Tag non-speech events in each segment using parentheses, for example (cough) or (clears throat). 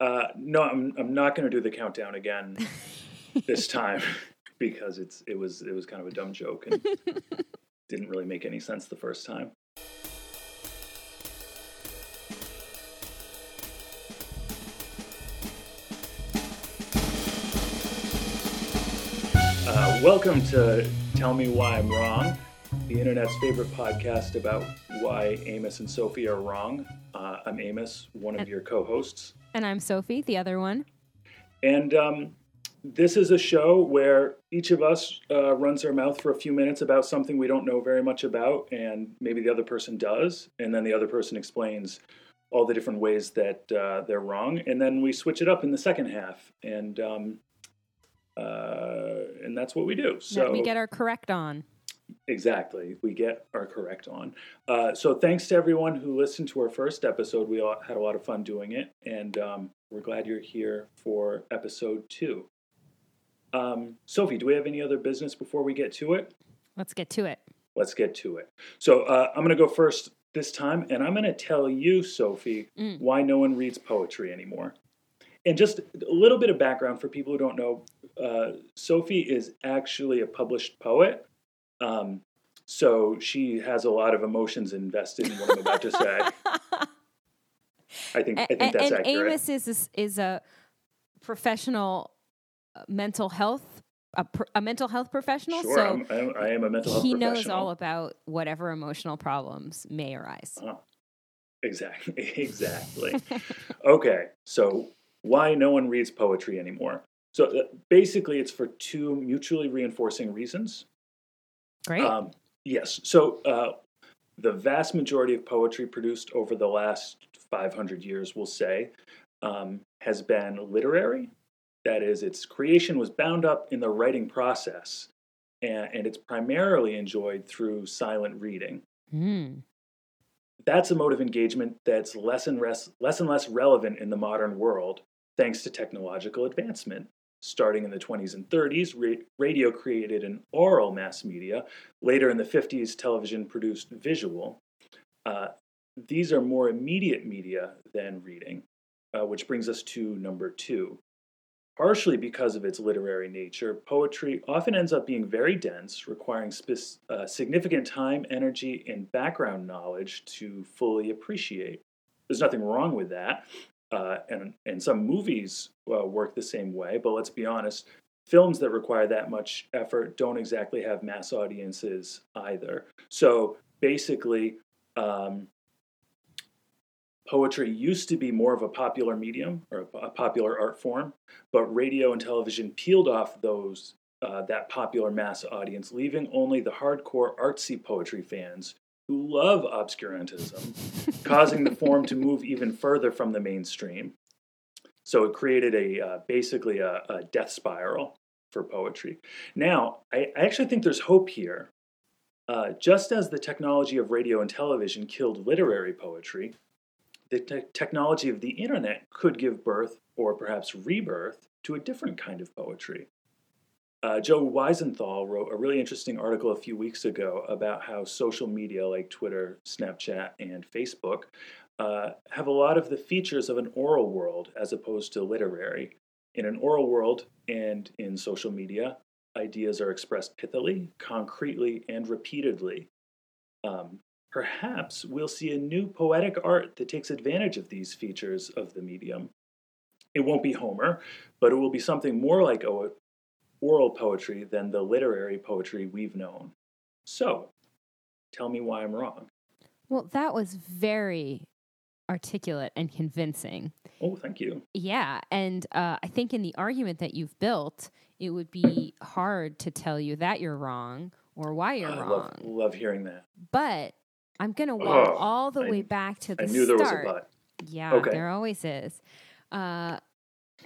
Uh, no, I'm I'm not going to do the countdown again this (laughs) time (laughs) because it's it was it was kind of a dumb joke and (laughs) didn't really make any sense the first time. Uh, welcome to Tell Me Why I'm Wrong, the internet's favorite podcast about why Amos and Sophie are wrong. Uh, I'm Amos, one of your co-hosts. And I'm Sophie, the other one. And um, this is a show where each of us uh, runs our mouth for a few minutes about something we don't know very much about, and maybe the other person does, and then the other person explains all the different ways that uh, they're wrong, and then we switch it up in the second half, and um, uh, and that's what we do. So That we get our correct on. Exactly. We get our correct on. Uh, so thanks to everyone who listened to our first episode. We all had a lot of fun doing it, and um, we're glad you're here for episode two. Um, Sophie, do we have any other business before we get to it? Let's get to it. Let's get to it. So uh, I'm going to go first this time, and I'm going to tell you, Sophie, Mm. why no one reads poetry anymore. And just a little bit of background for people who don't know uh, Sophie is actually a published poet. Um, so she has a lot of emotions invested in what I'm about to say. (laughs) I think, I think and that's and accurate. Amos is is, is a professional uh, mental health a, a mental health professional. sure, so I'm, I'm, I am a mental health professional. he knows all about whatever emotional problems may arise. Uh-huh. Exactly. (laughs) Exactly. okay. So why no one reads poetry anymore? So uh, basically, it's for two mutually reinforcing reasons. Great. Um, yes. So uh, the vast majority of poetry produced over the last 500 years, we'll say, um, has been literary. That is, its creation was bound up in the writing process, and, and it's primarily enjoyed through silent reading Hmm. that's a mode of engagement that's less and less, less and less relevant in the modern world thanks to technological advancement. Starting in the 20s and 30s, ra- radio created an oral mass media. Later in the 50s, television produced visual. Uh, these are more immediate media than reading, uh, which brings us to number two. Partially because of its literary nature, poetry often ends up being very dense, requiring uh, significant time, energy, and background knowledge to fully appreciate. There's nothing wrong with that, uh, and, and some movies uh, work the same way, but let's be honest, films that require that much effort don't exactly have mass audiences either. So basically, um, poetry used to be more of a popular medium or a, popular art form, but radio and television peeled off those uh, that popular mass audience, leaving only the hardcore artsy poetry fans who love obscurantism, causing the form to move even further from the mainstream. So it created a uh, basically a, a death spiral for poetry. Now, I, I actually think there's hope here. Uh, just as the technology of radio and television killed literary poetry, the te- technology of the internet could give birth, or perhaps rebirth, to a different kind of poetry. Uh, Joe Weisenthal wrote a really interesting article a few weeks ago about how social media like Twitter, Snapchat, and Facebook uh, have a lot of the features of an oral world as opposed to literary. In an oral world and in social media, ideas are expressed pithily, concretely, and repeatedly. Um, perhaps we'll see a new poetic art that takes advantage of these features of the medium. It won't be Homer, but it will be something more like oral poetry than the literary poetry we've known. So, tell me why I'm wrong. Well, that was very articulate and convincing. Oh, thank you. Yeah, and uh, I think in the argument that you've built, it would be hard to tell you that you're wrong or why you're I wrong. love, love hearing that. But I'm going to walk Oh, all the I- way back to the I knew there was a start. but. Yeah, Okay. there always is. Uh,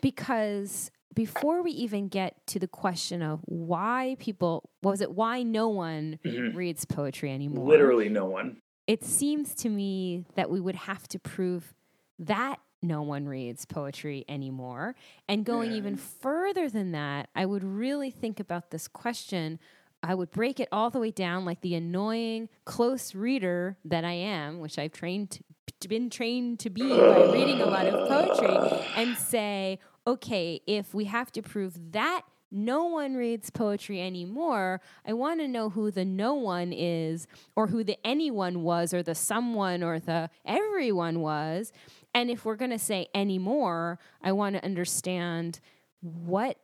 because before we even get to the question of why people, what was it, why no one Mhm. reads poetry anymore? Literally no one. It seems to me that we would have to prove that no one reads poetry anymore. And going Yeah. even further than that, I would really think about this question. I would break it all the way down like the annoying close reader that I am, which I've trained to, been trained to be by reading a lot of poetry and (sighs) say, okay, if we have to prove that no one reads poetry anymore. I want to know who the no one is, or who the anyone was, or the someone, or the everyone was. And if we're going to say anymore, I want to understand what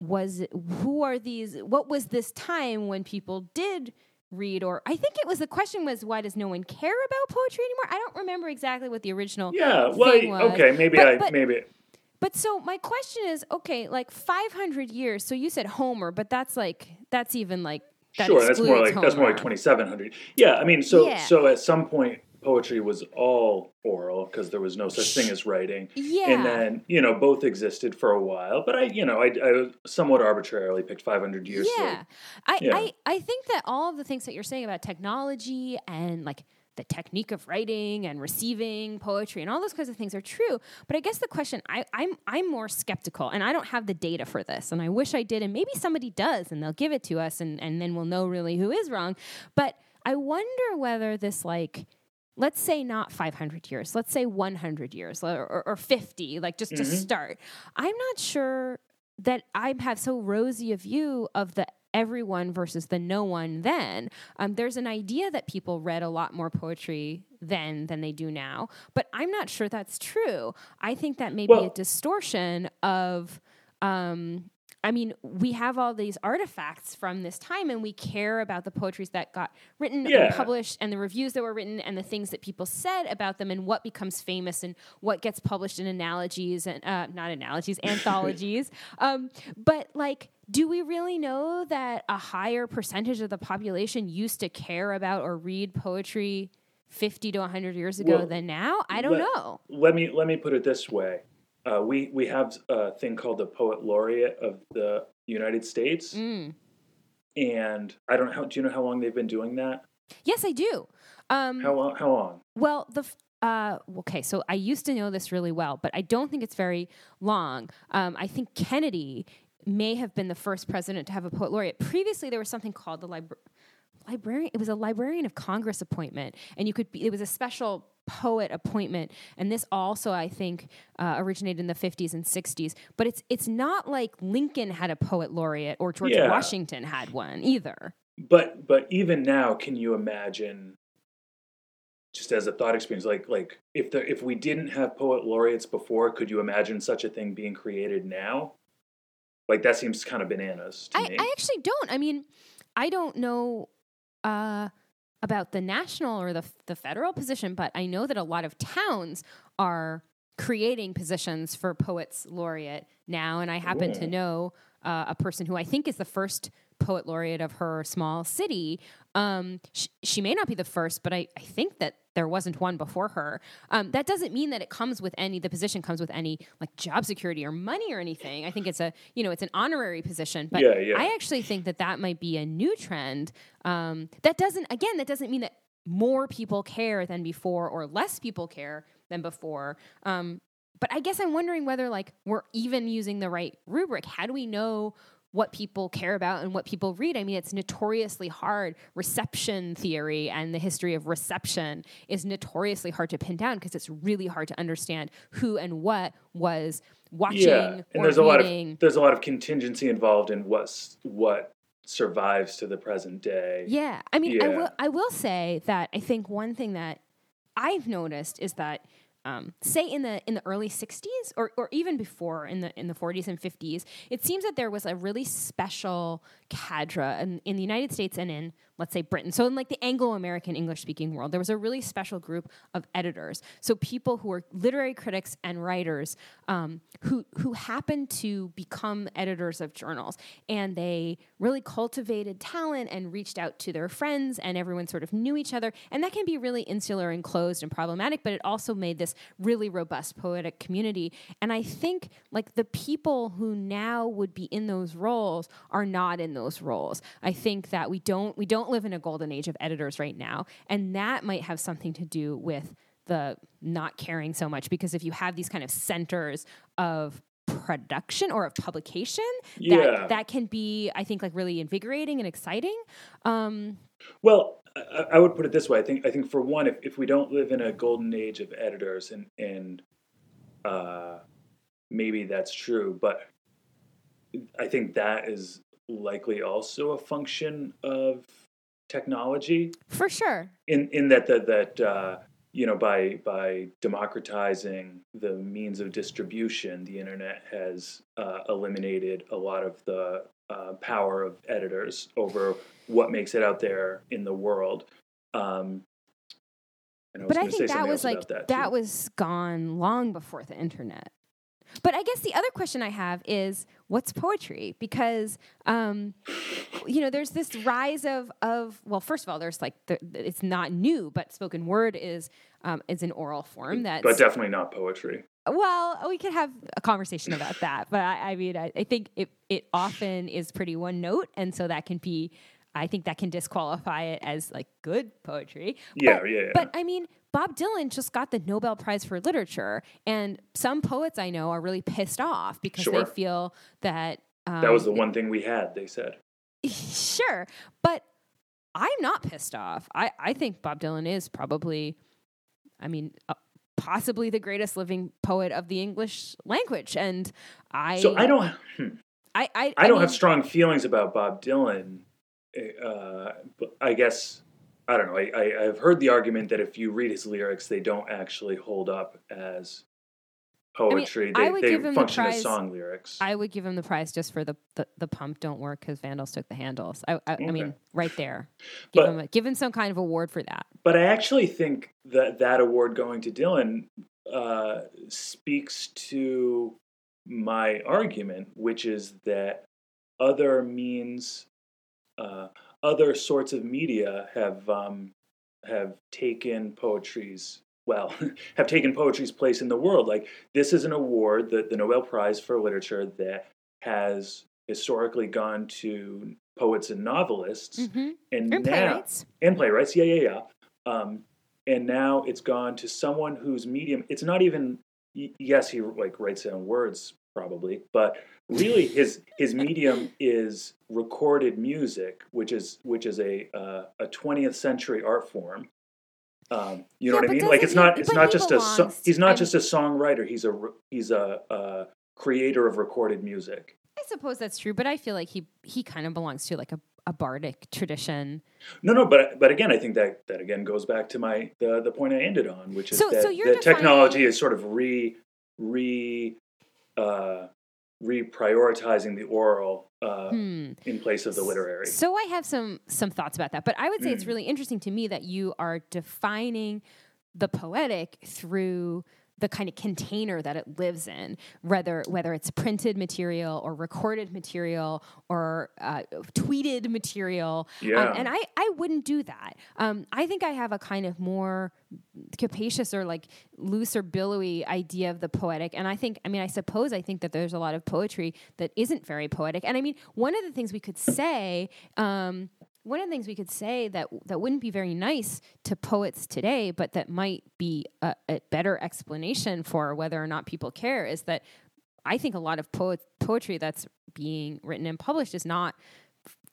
was, who are these, what was this time when people did read or I think it was the question was why does no one care about poetry anymore? I don't remember exactly what the original yeah well okay maybe but, I but, maybe but so my question is, okay, like 500 years. So you said Homer, but that's like that's even like that sure. That's more like Homer. that's more like 2,700. Yeah, I mean, so Yeah. so at some point poetry was all oral because there was no such thing as writing. Yeah. And then you know both existed for a while, but I you know I, I somewhat arbitrarily picked 500 years. so- yeah. I, yeah. I I think that all of the things that you're saying about technology and like the technique of writing and receiving poetry and all those kinds of things are true. But I guess the question I, I'm I'm more skeptical and I don't have the data for this and I wish I did and maybe somebody does and they'll give it to us and, and then we'll know really who is wrong. But I wonder whether this like let's say not 500 years let's say 100 years or, or, or 50 like just to Mhm. start i'm not sure that i have so rosy a view of the everyone versus the no one then um, there's an idea that people read a lot more poetry then than they do now but i'm not sure that's true i think that may be a distortion of um, I mean, we have all these artifacts from this time, and we care about the poetries that got written Yeah. and published, and the reviews that were written, and the things that people said about them, and what becomes famous, and what gets published in analogies and uh, not analogies, (laughs) anthologies. Um, but like, do we really know that a higher percentage of the population used to care about or read poetry 50 to 100 years ago Well, than now? I don't let- know. let me let me put it this way. Uh, we we have a thing called the poet laureate of the United States, Mm. and I don't know. How, do you know how long they've been doing that? Yes, I do. Um, How long? How long? Well, the uh, okay, so I used to know this really well, but I don't think it's very long. Um, I think Kennedy may have been the first president to have a poet laureate. Previously, there was something called the libra- librarian. It was a Librarian of Congress appointment, and you could be. It was a special poet appointment, and this also, I think, uh, originated in the fifties and sixties. But it's it's not like Lincoln had a poet laureate or George Yeah. Washington had one either. But but even now, can you imagine? Just as a thought experience, like like if there if we didn't have poet laureates before, could you imagine such a thing being created now? Like that seems kind of bananas to I, me. I actually don't. I mean, I don't know uh, about the national or the the federal position, but I know that a lot of towns are creating positions for poets laureate now, and I happen to know uh, a person who I think is the first poet laureate of her small city. Um, sh- she may not be the first, but I, I think that there wasn't one before her. Um, that doesn't mean that it comes with any. The position comes with any like job security or money or anything. I think it's a you know it's an honorary position. But Yeah, yeah. I actually think that that might be a new trend. Um, that doesn't again that doesn't mean that more people care than before or less people care than before. Um, but I guess I'm wondering whether like we're even using the right rubric. How do we know what people care about and what people read? I mean, it's notoriously hard. Reception theory and the history of reception is notoriously hard to pin down because it's really hard to understand who and what was watching yeah, and or there's a lot reading. of there's a lot of contingency involved in what's what survives to the present day. Yeah, I mean, I will. I will say that I think one thing that I've noticed is that, um, say in the in the early '60s, or or even before in the in the 40s and 50s, it seems that there was a really special cadre in, in the United States and in let's say Britain. So in like the Anglo-American English-speaking world, there was a really special group of editors. So people who were literary critics and writers um, who who happened to become editors of journals, and they really cultivated talent and reached out to their friends, and everyone sort of knew each other. And that can be really insular and closed and problematic, but it also made this really robust poetic community. And I think like the people who now would be in those roles are not in those roles. I think that we don't we don't live in a golden age of editors right now, and that might have something to do with the not caring so much because if you have these kind of centers of production or of publication Yeah. that that can be i think like really invigorating and exciting um Well, I, I would put it this way. I think I think for one, if, if we don't live in a golden age of editors, and and uh, maybe that's true, but I think that is likely also a function of technology. For sure. In in that that that uh, you know by by democratizing the means of distribution, the internet has uh, eliminated a lot of the uh, power of editors over what makes it out there in the world. Um, I but I think that was like that, that was gone long before the internet. But I guess the other question I have is what's poetry? Because um, you know, there's this rise of of well, first of all, there's like the, it's not new, but spoken word is um, is an oral form that, but definitely not poetry. Well, we could have a conversation about that, but I, I mean, I, I think it it often is pretty one note, and so that can be I think that can disqualify it as like good poetry. Yeah, but, yeah, yeah. But I mean, Bob Dylan just got the Nobel Prize for Literature, and some poets I know are really pissed off because sure. they feel that um, that was the um, one thing we had. They said, (laughs) sure, but I'm not pissed off. I I think Bob Dylan is probably, I mean. Uh, possibly the greatest living poet of the English language, and I. So I don't. Hmm. I, I, I, I don't mean, have strong feelings about Bob Dylan uh, I guess I don't know. I, I have heard the argument that if you read his lyrics, they don't actually hold up as poetry. I mean, they, they function the as song lyrics. I would give him the prize just for the the, the pump don't work because Vandals took the handles. I I, okay. I mean, right there, (laughs) give but, him a, give him some kind of award for that. But I actually think that that award going to Dylan uh, speaks to my argument, which is that other means uh, other sorts of media have um, have taken poetry's well (laughs) have taken poetry's place in the world. Like this is an award, the, the Nobel Prize for Literature, that has historically gone to poets and novelists, mm-hmm. and, and now playwrights. and playwrights. Yeah, yeah, yeah. Um, and now it's gone to someone whose medium. It's not even. Yes, he like writes down words probably, but really his his medium is recorded music, which is which is a uh, a 20th century art form. Um, you know yeah, what I mean? Like it's not it's not just belongs, a he's not I'm, just a songwriter. He's a he's a, a creator of recorded music. I suppose that's true, but I feel like he he kind of belongs to like a, a bardic tradition. No, no, but but again, I think that that again goes back to my the the point I ended on, which is so, that so the technology is sort of re re uh, reprioritizing the oral uh, hmm. in place of the literary. So I have some some thoughts about that, but I would say mm. it's really interesting to me that you are defining the poetic through the kind of container that it lives in, whether whether it's printed material or recorded material or uh, tweeted material. Um, yeah. Um, and I, I wouldn't do that. Um, I think I have a kind of more capacious or like loose or billowy idea of the poetic. And I think, I mean, I suppose I think that there's a lot of poetry that isn't very poetic. And I mean, one of the things we could say um, one of the things we could say that that wouldn't be very nice to poets today, but that might be a, a better explanation for whether or not people care is that I think a lot of poet, poetry that's being written and published is not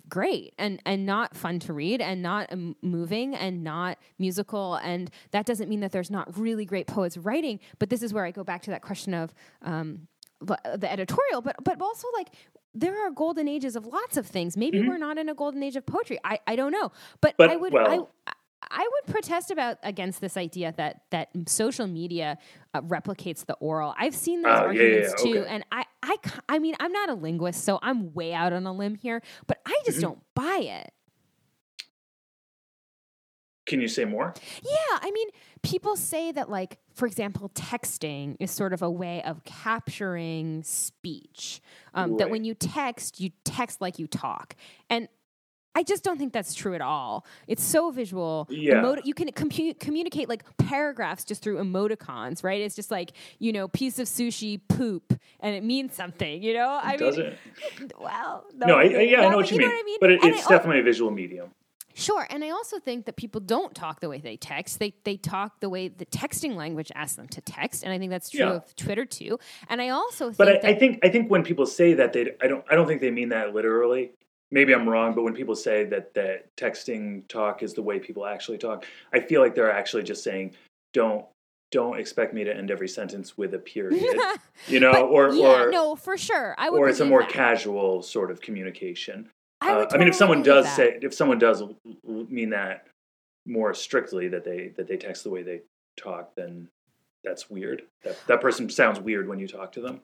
great and and not fun to read and not um, moving and not musical. And that doesn't mean that there's not really great poets writing but this is where i go back to that question of um, the editorial but but also like there are golden ages of lots of things. Maybe mm-hmm. we're not in a golden age of poetry. I, I don't know. But, but I would well, I, I would protest about against this idea that that social media uh, replicates the oral. I've seen those uh, arguments yeah, yeah, too, okay. and I, I, I mean, I'm not a linguist, so I'm way out on a limb here, but I just mm-hmm. don't buy it. Can you say more? Yeah, I mean, people say that, like, for example, texting is sort of a way of capturing speech. Um, right. That when you text, you text like you talk. And I just don't think that's true at all. It's so visual. Yeah. You can compu- communicate like paragraphs just through emoticons, right? It's just like, you know, piece of sushi poop and it means something, you know? I Does mean, it? (laughs) Well, no, no I, yeah, I know what you, mean. What I mean. But it, it's definitely a visual medium. Sure, and I also think that people don't talk the way they text. They they talk the way the texting language asks them to text, and I think that's true yeah. of Twitter too. And I also, but think I, I, think I think when people say that, they I don't I don't think they mean that literally. maybe I'm wrong, but when people say that that texting talk is the way people actually talk, I feel like they're actually just saying don't don't expect me to end every sentence with a period, (laughs) you know, But or yeah, or no, for sure. I would or it's a more that. casual sort of communication. I, Uh, would I mean, if someone does that. say, if someone does mean that more strictly that they that they text the way they talk, then that's weird. That that person sounds weird when you talk to them,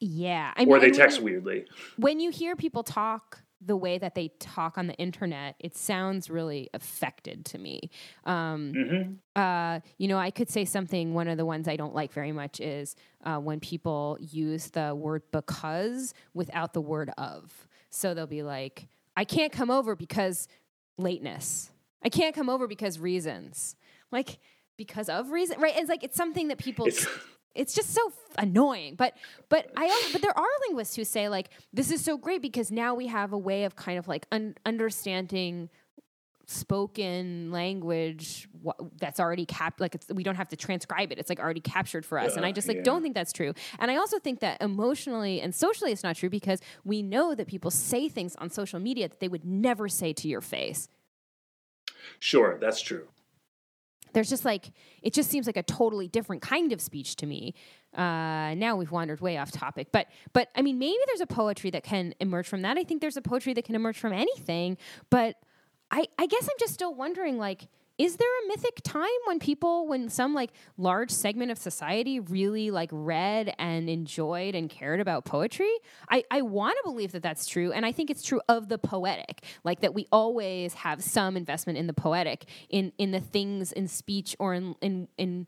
yeah, I mean, or they and when text weirdly. when you hear people talk the way that they talk on the internet, it sounds really affected to me. Um, hmm uh, you know, I could say something. One of the ones I don't like very much is uh, when people use the word because without the word of. So they'll be like, I can't come over because lateness. I can't come over because reasons. Like, because of reason, right? It's like it's something that people It's it's just so f- annoying. But but I also, but there are linguists who say like this is so great because now we have a way of kind of like un- understanding spoken language that's already cap like it's, we don't have to transcribe it. It's like already captured for us. And i just like yeah. don't think that's true. And i also think that emotionally and socially it's not true because we know that people say things on social media that they would never say to your face. Sure that's true. there's just like it just seems like a totally different kind of speech to me. Uh, now we've wandered way off topic but but i mean maybe there's a poetry that can emerge from that. I think there's a poetry that can emerge from anything but i i guess i'm just still wondering like is there a mythic time when people when some like large segment of society really like read and enjoyed and cared about poetry? I i want to believe that that's true and i think it's true of the poetic like that we always have some investment in the poetic in in the things in speech or in in in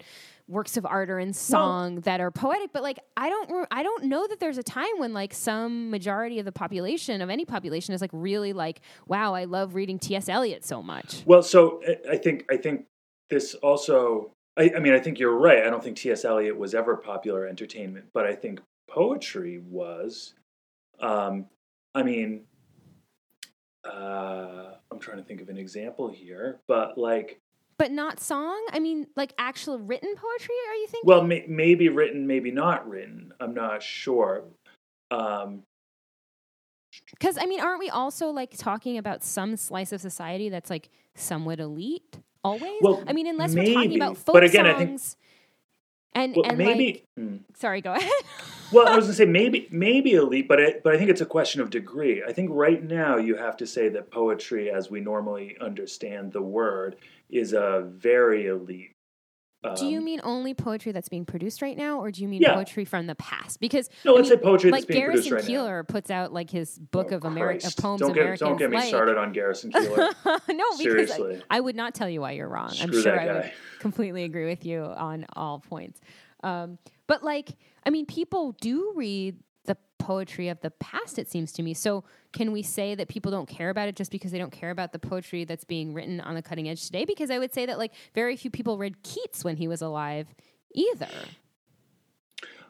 works of art or in song that are poetic but like i don't i don't know that there's a time when like some majority of the population of any population is like really like wow i love reading ts eliot so much Well, so I- I think I think this also. I, I mean, I think you're right. I don't think T.S. Eliot was ever popular entertainment, but I think poetry was. Um, I mean, uh, I'm trying to think of an example here, but like, but not song i mean like actual written poetry are you thinking well, may, maybe written, maybe not written. I'm not sure. Um, Because I mean, aren't we also like talking about some slice of society that's like somewhat elite? Always. Well, I mean, unless we're talking about folk But again, I think- songs. and well, and maybe. like, hmm. sorry, go ahead. (laughs) Well, I was gonna say maybe maybe elite, but it, but I think it's a question of degree. I think right now you have to say that poetry, as we normally understand the word, is a very elite. do you um, mean only poetry that's being produced right now, or do you mean Yeah. poetry from the past? Because No, I let's mean, say poetry like that's being produced Garrison right now. Keillor puts out like his book Oh, of American poems. Don't get Americans don't get me like. started on Garrison Keillor. (laughs) no, because I, Seriously. I would not tell you why you're wrong. I'm Screw sure that I would (laughs) completely agree with you on all points. Um, but like, I mean, people do read poetry of the past. It seems to me. So, can we say that people don't care about it just because they don't care about the poetry that's being written on the cutting edge today? Because I would say that like very few people read Keats when he was alive, either.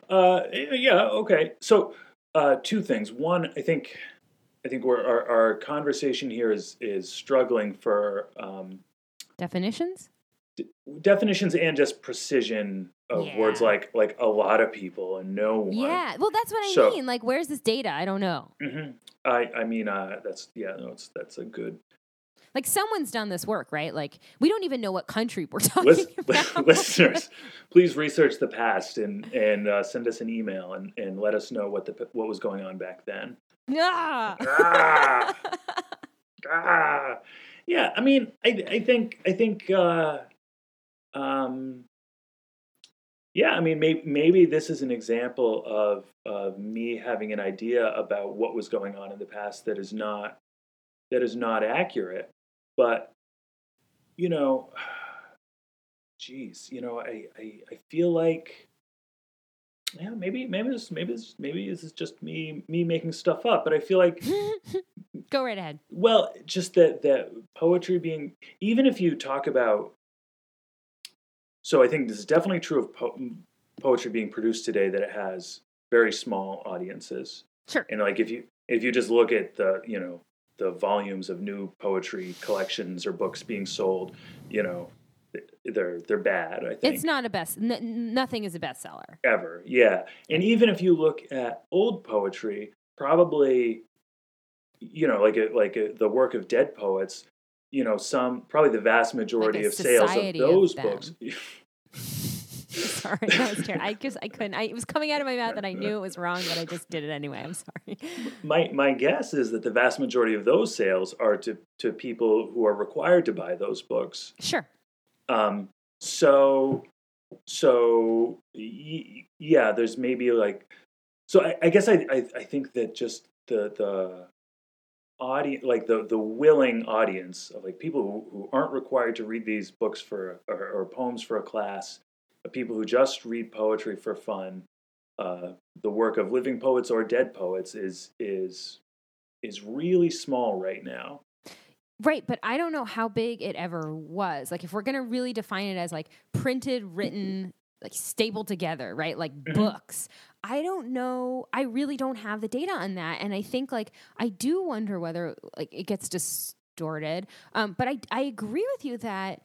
Uh, yeah, okay. So, uh, two things. One, I think, I think we're, our our conversation here is is struggling for um, Definitions. definitions and just precision of words like like a lot of people and no one. Yeah. Well, that's what I So- mean. Like, where's this data? I don't know. hmm I I mean uh, that's yeah no it's that's a good Like, someone's done this work, right? Like, we don't even know what country we're (laughs) talking Lis- (laughs) about. listeners. Please research the past and and uh, send us an email and, and let us know what the what was going on back then. Ah. Ah. Ah, yeah. I mean, I I think I think uh, um, yeah. I mean, maybe maybe this is an example of of me having an idea about what was going on in the past that is not that is not accurate. But you know, (sighs) geez, you know, I I, I feel like. Yeah, maybe maybe this maybe this maybe this is just me me making stuff up, but I feel like (laughs) Go right ahead. well, just that that poetry being even if you talk about so I think this is definitely true of po- poetry being produced today that it has very small audiences. Sure. And like if you if you just look at the, you know, the volumes of new poetry collections or books being sold, you know, they're they're bad, I think It's not a best. N- nothing is a bestseller. ever. Yeah. And even if you look at old poetry, probably you know, like a, like a, the work of dead poets. You know, some probably the vast majority a of sales of society of those books. (laughs) sorry, that was terrible. I just I couldn't. I, it was coming out of my mouth, and I knew it was wrong, but I just did it anyway. I'm sorry. my my guess is that the vast majority of those sales are to to people who are required to buy those books. Sure. Um, so so yeah, there's maybe like so I, I guess I, I I think that just the the audience like the the willing audience of like people who, who aren't required to read these books for or, or poems for a class people who just read poetry for fun uh, the work of living poets or dead poets is is is really small right now Right, but I don't know how big it ever was. Like, if we're gonna really define it as like printed, written, like stapled together, right? Like Mhm. books. I don't know. I really don't have the data on that, and I think like I do wonder whether like it gets distorted. Um, but I I agree with you that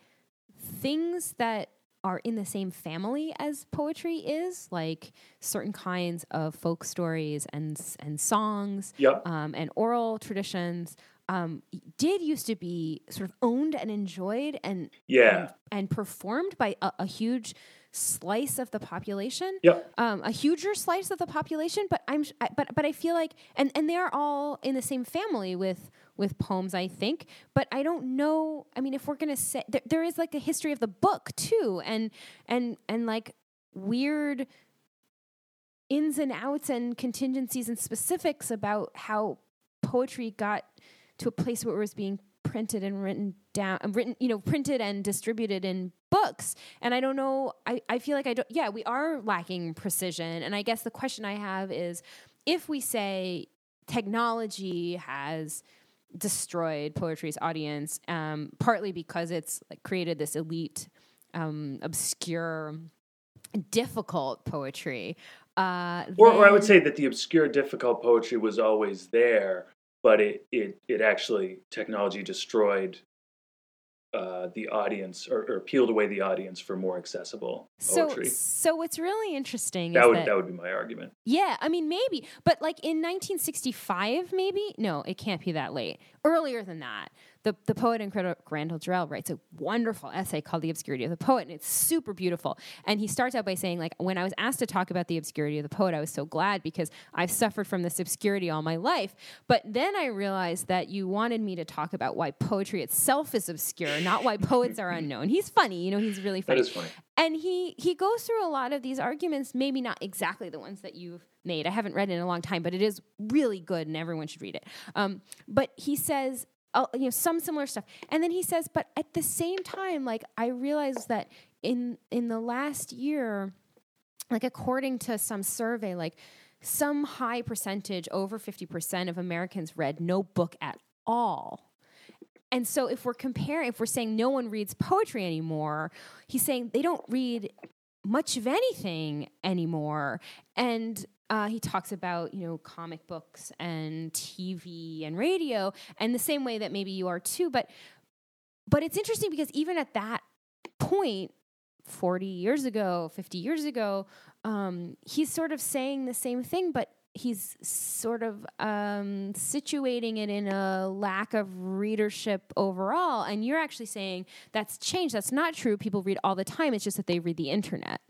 things that are in the same family as poetry is like certain kinds of folk stories and and songs yep um, and oral traditions um, did used to be sort of owned and enjoyed and yeah and, and performed by a, a huge slice of the population. Yep. Um, a huger slice of the population but i'm sh- I, but but i feel like and and they're all in the same family with with poems i think. But i don't know i mean if we're gonna say there, there is like a history of the book too and and and like weird ins and outs and contingencies and specifics about how poetry got to a place where it was being printed and written down and written you know printed and distributed in books. And i don't know i, I feel like i don't yeah we are lacking precision. And i guess the question i have is if we say technology has destroyed poetry's audience um, partly because it's like created this elite um, obscure difficult poetry uh, Or, or I would say that the obscure, difficult poetry was always there, but it it, it actually technology destroyed uh, the audience or, or peeled away the audience for more accessible so poetry. so what's really interesting that is would that that would be my argument. Yeah, I mean maybe, but like in 1965, maybe no, it can't be that late. Earlier than that, the the poet and critic Randall Jarrell writes a wonderful essay called "The Obscurity of the Poet," and it's super beautiful. And he starts out by saying, like, when I was asked to talk about the obscurity of the poet, I was so glad because I've suffered from this obscurity all my life. But then I realized that you wanted me to talk about why poetry itself is obscure, not why (laughs) poets are unknown. He's funny, you know, he's really funny is funny. and he he goes through a lot of these arguments maybe not exactly the ones that you've made i haven't read it in a long time but it is really good and everyone should read it um, but he says you know some similar stuff and then he says but at the same time like i realized that in in the last year like according to some survey like some high percentage over 50% of americans read no book at all and so if we're comparing, if we're saying no one reads poetry anymore, he's saying they don't read much of anything anymore. And uh, he talks about, you know, comic books and TV and radio, and the same way that maybe you are too. But but it's interesting because even at that point, 40 years ago, 50 years ago, um, he's sort of saying the same thing, but he's sort of um, situating it in a lack of readership overall. And you're actually saying that's changed. That's not true. People read all the time. It's just that they read the internet.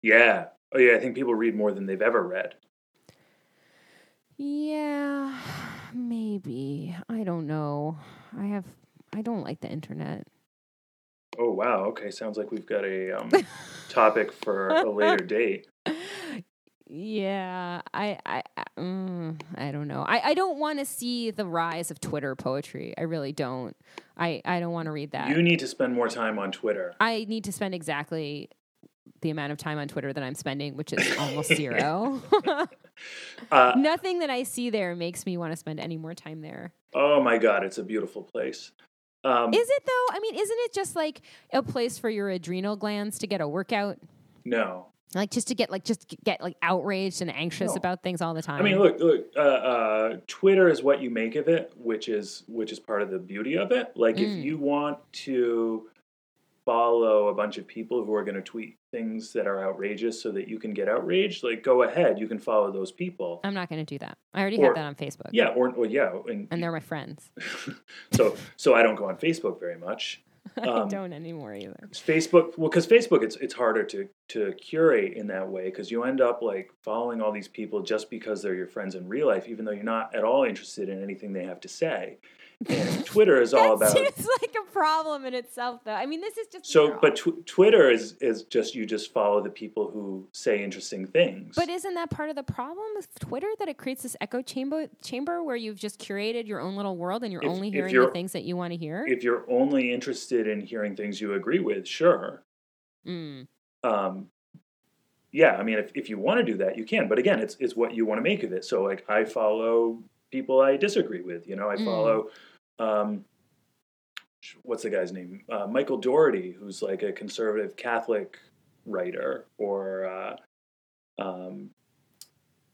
Yeah. Oh yeah. I think people read more than they've ever read. Yeah, maybe. I don't know. I have. I don't like the internet. Oh wow. Okay. Sounds like we've got a um, (laughs) topic for a later date. Yeah, I I I, mm, I don't know. I, I don't want to see the rise of Twitter poetry. I really don't. I I don't want to read that. You need to spend more time on Twitter. I need to spend exactly the amount of time on Twitter that I'm spending, which is almost (laughs) zero. Uh, Nothing that I see there makes me want to spend any more time there. oh my God, it's a beautiful place. Um, Is it though? I mean, isn't it just like a place for your adrenal glands to get a workout? no. Like just to get like just get like outraged and anxious No. about things all the time. I mean, look, look. Uh, uh, Twitter is what you make of it, which is which is part of the beauty of it. Like, Mm. if you want to follow a bunch of people who are going to tweet things that are outrageous so that you can get outraged, like go ahead, you can follow those people. I'm not going to do that. I already Or- have that on Facebook. Yeah, or, or yeah, and, And they're my friends. (laughs) so so I don't go on Facebook very much. (laughs) I Um, don't anymore either. Facebook, well, because Facebook, it's it's harder to to curate in that way because you end up like following all these people just because they're your friends in real life, even though you're not at all interested in anything they have to say. Twitter is all about seems like a problem in itself, though. I mean, this is just so, but tw- Twitter is is just you just follow the people who say interesting things. But isn't that part of the problem with Twitter that it creates this echo chamber chamber where you've just curated your own little world and you're If- only hearing you're- the things that you want to hear? if you're only interested in hearing things you agree with, sure. Mm. um, yeah, I mean, if, if you want to do that, you can. But again, it's it's what you want to make of it. So, like, I follow people I disagree with. You know, I Mm. Um, what's the guy's name? Uh, Michael Dougherty, who's like a conservative Catholic writer, or uh, um,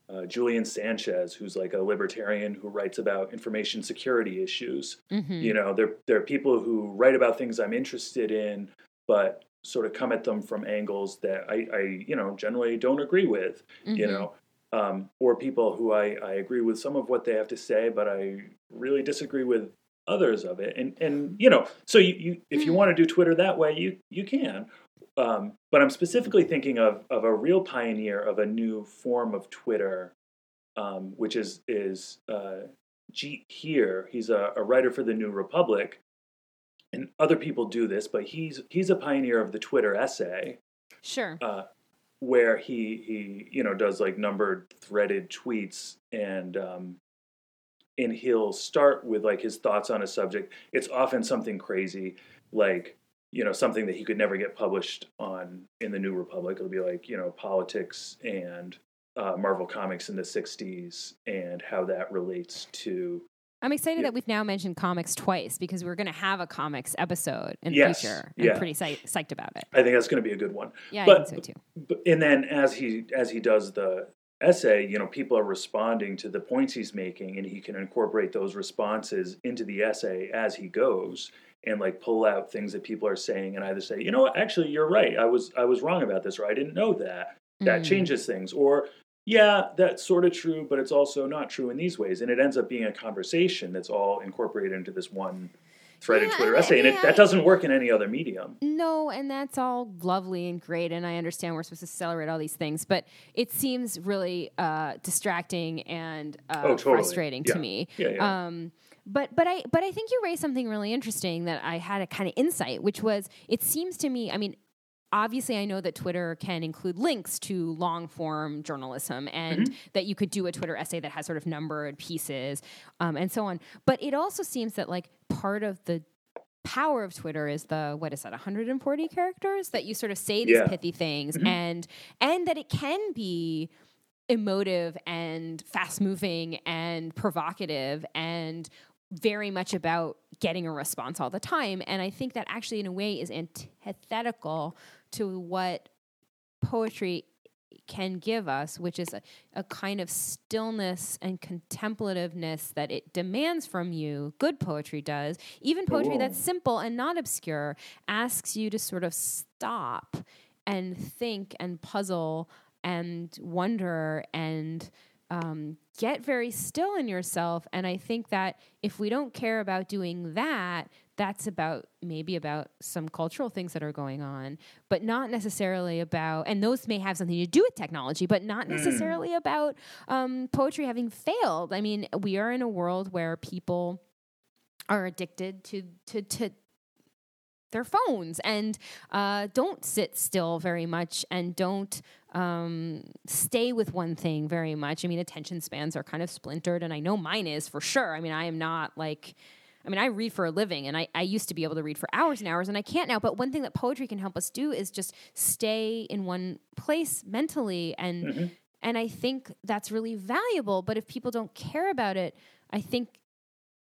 uh, Julian Sanchez, who's like a libertarian who writes about information security issues Mhm. you know they're, they're people who write about things i'm interested in but sort of come at them from angles that i, I you know generally don't agree with you Mhm. know um, or people who I, I agree with some of what they have to say but i really disagree with others of it and and you know so you, you if you Mm. want to do twitter that way you you can um, but i'm specifically thinking of of a real pioneer of a new form of twitter um, which is is uh, Jeet Heer. He's a, a writer for the New Republic, and other people do this, but he's he's a pioneer of the Twitter essay, Sure. uh, where he he you know does like numbered threaded tweets, and um, and he'll start with like his thoughts on a subject. It's often something crazy, like you know something that he could never get published on in the New Republic. It'll be like you know politics and uh, Marvel Comics in the '60s and how that relates to I'm excited Yeah. that we've now mentioned comics twice because we're going to have a comics episode in the Yes, future. I'm yeah. pretty psych- psyched about it. I think that's going to be a good one. Yeah, But- I think so too. But, and then as he as he does the essay, you know, people are responding to the points he's making, and he can incorporate those responses into the essay as he goes, and like pull out things that people are saying, and either say, you know what, actually, you're right, I was I was wrong about this, or I didn't know that. That Mm. changes things, or yeah, that's sort of true, but it's also not true in these ways, and it ends up being a conversation that's all incorporated into this one threaded Yeah, Twitter and- essay, and yeah. it, that doesn't work in any other medium. No, and that's all lovely and great, and I understand we're supposed to celebrate all these things, but it seems really uh, distracting and uh, Oh, totally. frustrating Yeah. to me. Yeah. Um, but but I but I think you raised something really interesting that I had a kind of insight, which was it seems to me. I mean, obviously, I know that Twitter can include links to long form journalism, and Mm-hmm. that you could do a Twitter essay that has sort of numbered pieces um, and so on. But it also seems that like part of the power of Twitter is the what is that 140 characters that you sort of say these Yeah. pithy things Mhm. and and that it can be emotive and fast moving and provocative and very much about getting a response all the time and I think that actually in a way is antithetical to what poetry can give us, which is a, a kind of stillness and contemplativeness that it demands from you. Good poetry does. Even poetry that's simple and not obscure asks you to sort of stop and think and puzzle and wonder and um, get very still in yourself. And I think that if we don't care about doing that, that's about maybe about some cultural things that are going on, but not necessarily about, and those may have something to do with technology, but not necessarily about um, poetry having failed. I mean, we are in a world where people are addicted to to to their phones and uh, don't sit still very much and don't um, stay with one thing very much. I mean, attention spans are kind of splintered, and I know mine is for sure. I mean, I am not like. I mean, I read for a living, and I, I used to be able to read for hours and hours, and I can't now. But one thing that poetry can help us do is just stay in one place mentally, and Mhm. and I think that's really valuable. But if people don't care about it, I think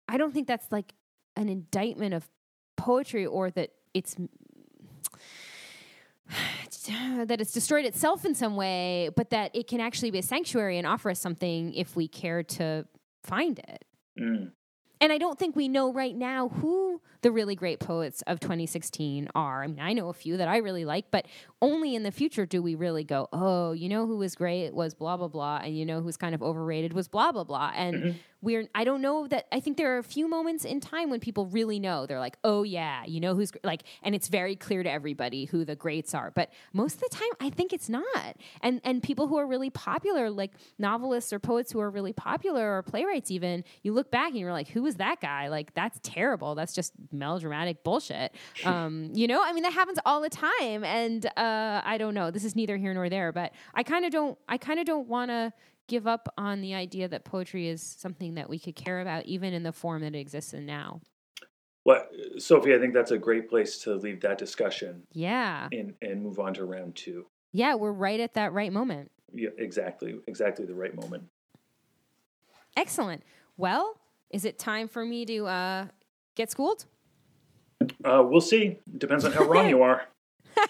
I don't think that's like an indictment of poetry or that it's (sighs) that it's destroyed itself in some way, but that it can actually be a sanctuary and offer us something if we care to find it. Mm. and I don't think we know right now who the really great poets of 2016 are. I mean, I know a few that I really like, but only in the future do we really go, oh, you know who was great was blah blah blah, and you know who's kind of overrated was blah blah blah, and mm-hmm. We're I don't know that I think there are a few moments in time when people really know they're like, oh yeah, you know who's like, and it's very clear to everybody who the greats are, but most of the time I think it's not, and and people who are really popular, like novelists or poets who are really popular or playwrights even, you look back and you're like, who was that guy? Like that's terrible. That's just melodramatic bullshit. (laughs) Um, you know, I mean, that happens all the time. And uh, I don't know. This is neither here nor there, but I kind of don't. I kind of don't want to give up on the idea that poetry is something that we could care about, even in the form that it exists in now. Well, Sophie, I think that's a great place to leave that discussion. Yeah. And and move on to round two. Yeah, we're right at that right moment. Yeah, exactly, exactly the right moment. Excellent. Well, is it time for me to uh, get schooled? Uh, we'll see. Depends on how wrong (laughs) you are.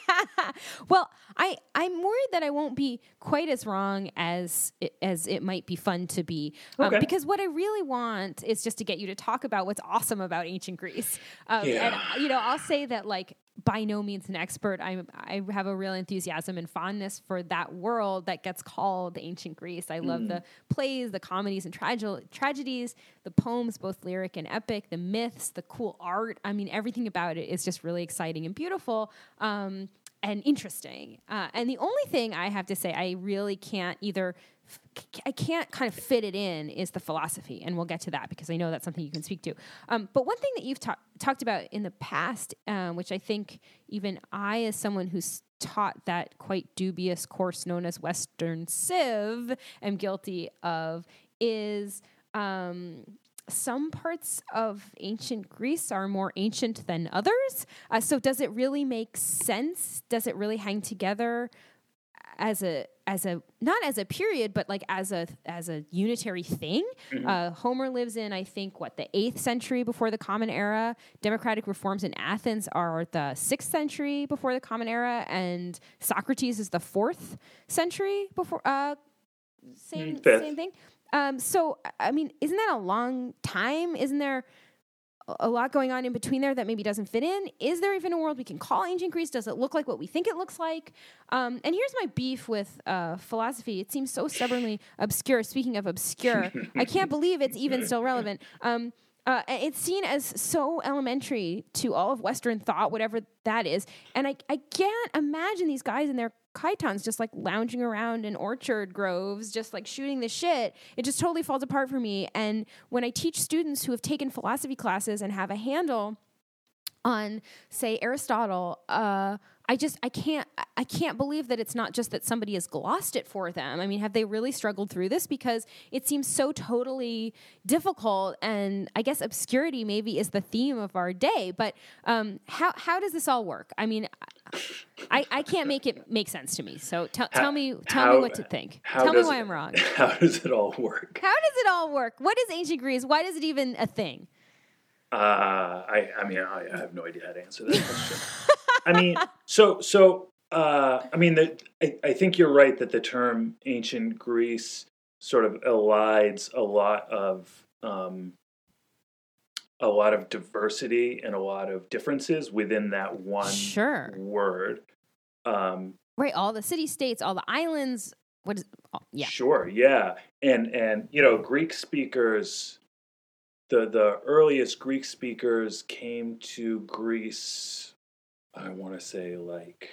(laughs) well, I I'm worried that I won't be quite as wrong as it, as it might be fun to be. Um, okay. Because what I really want is just to get you to talk about what's awesome about ancient Greece. Um, yeah. And you know, I'll say that like by no means an expert. I I have a real enthusiasm and fondness for that world that gets called ancient Greece. I love mm. the plays, the comedies and trage- tragedies, the poems, both lyric and epic, the myths, the cool art. I mean, everything about it is just really exciting and beautiful. Um, and interesting. Uh, and the only thing I have to say, I really can't either I can't kind of fit it in is the philosophy, and we'll get to that because I know that's something you can speak to. Um, but one thing that you've ta- talked about in the past, um, which I think even I, as someone who's taught that quite dubious course known as Western Civ, am guilty of, is um, some parts of ancient Greece are more ancient than others. Uh, so, does it really make sense? Does it really hang together? As a as a not as a period but like as a as a unitary thing. Mm-hmm. uh, homer lives in i think what the 8th century before the common era. Democratic reforms in athens are the 6th century before the common era and socrates is the 4th century before uh same mm, same thing. Um so i mean isn't that a long time? Isn't there a lot going on in between there that maybe doesn't fit in. Is there even a world we can call ancient Greece? Does it look like what we think it looks like? Um, and here's my beef with uh, philosophy. It seems so stubbornly obscure. Speaking of obscure, I can't believe it's even still relevant. Um, uh, it's seen as so elementary to all of Western thought, whatever that is. And I, I can't imagine these guys in their chitons just like lounging around in orchard groves, just like shooting the shit. It just totally falls apart for me. And when I teach students who have taken philosophy classes and have a handle on, say, Aristotle, uh, I just I can't I can't believe that it's not just that somebody has glossed it for them. I mean, have they really struggled through this because it seems so totally difficult and I guess obscurity maybe is the theme of our day. But um, how how does this all work? I mean, I, I can't make it make sense to me. So t- tell me tell how, me what to think. Tell me why it, I'm wrong. (laughs) How does it all work? How does it all work? What is ancient Greece? Why is it even a thing? Uh, I I mean I, I have no idea how to answer that question. (laughs) I mean, so so uh, I mean, the, I, I think you're right that the term ancient Greece sort of elides a lot of um, a lot of diversity and a lot of differences within that one sure. word. Um, right, all the city states, all the islands. What is? Oh, yeah, sure, yeah, and and you know, Greek speakers. The the earliest Greek speakers came to Greece I want to say like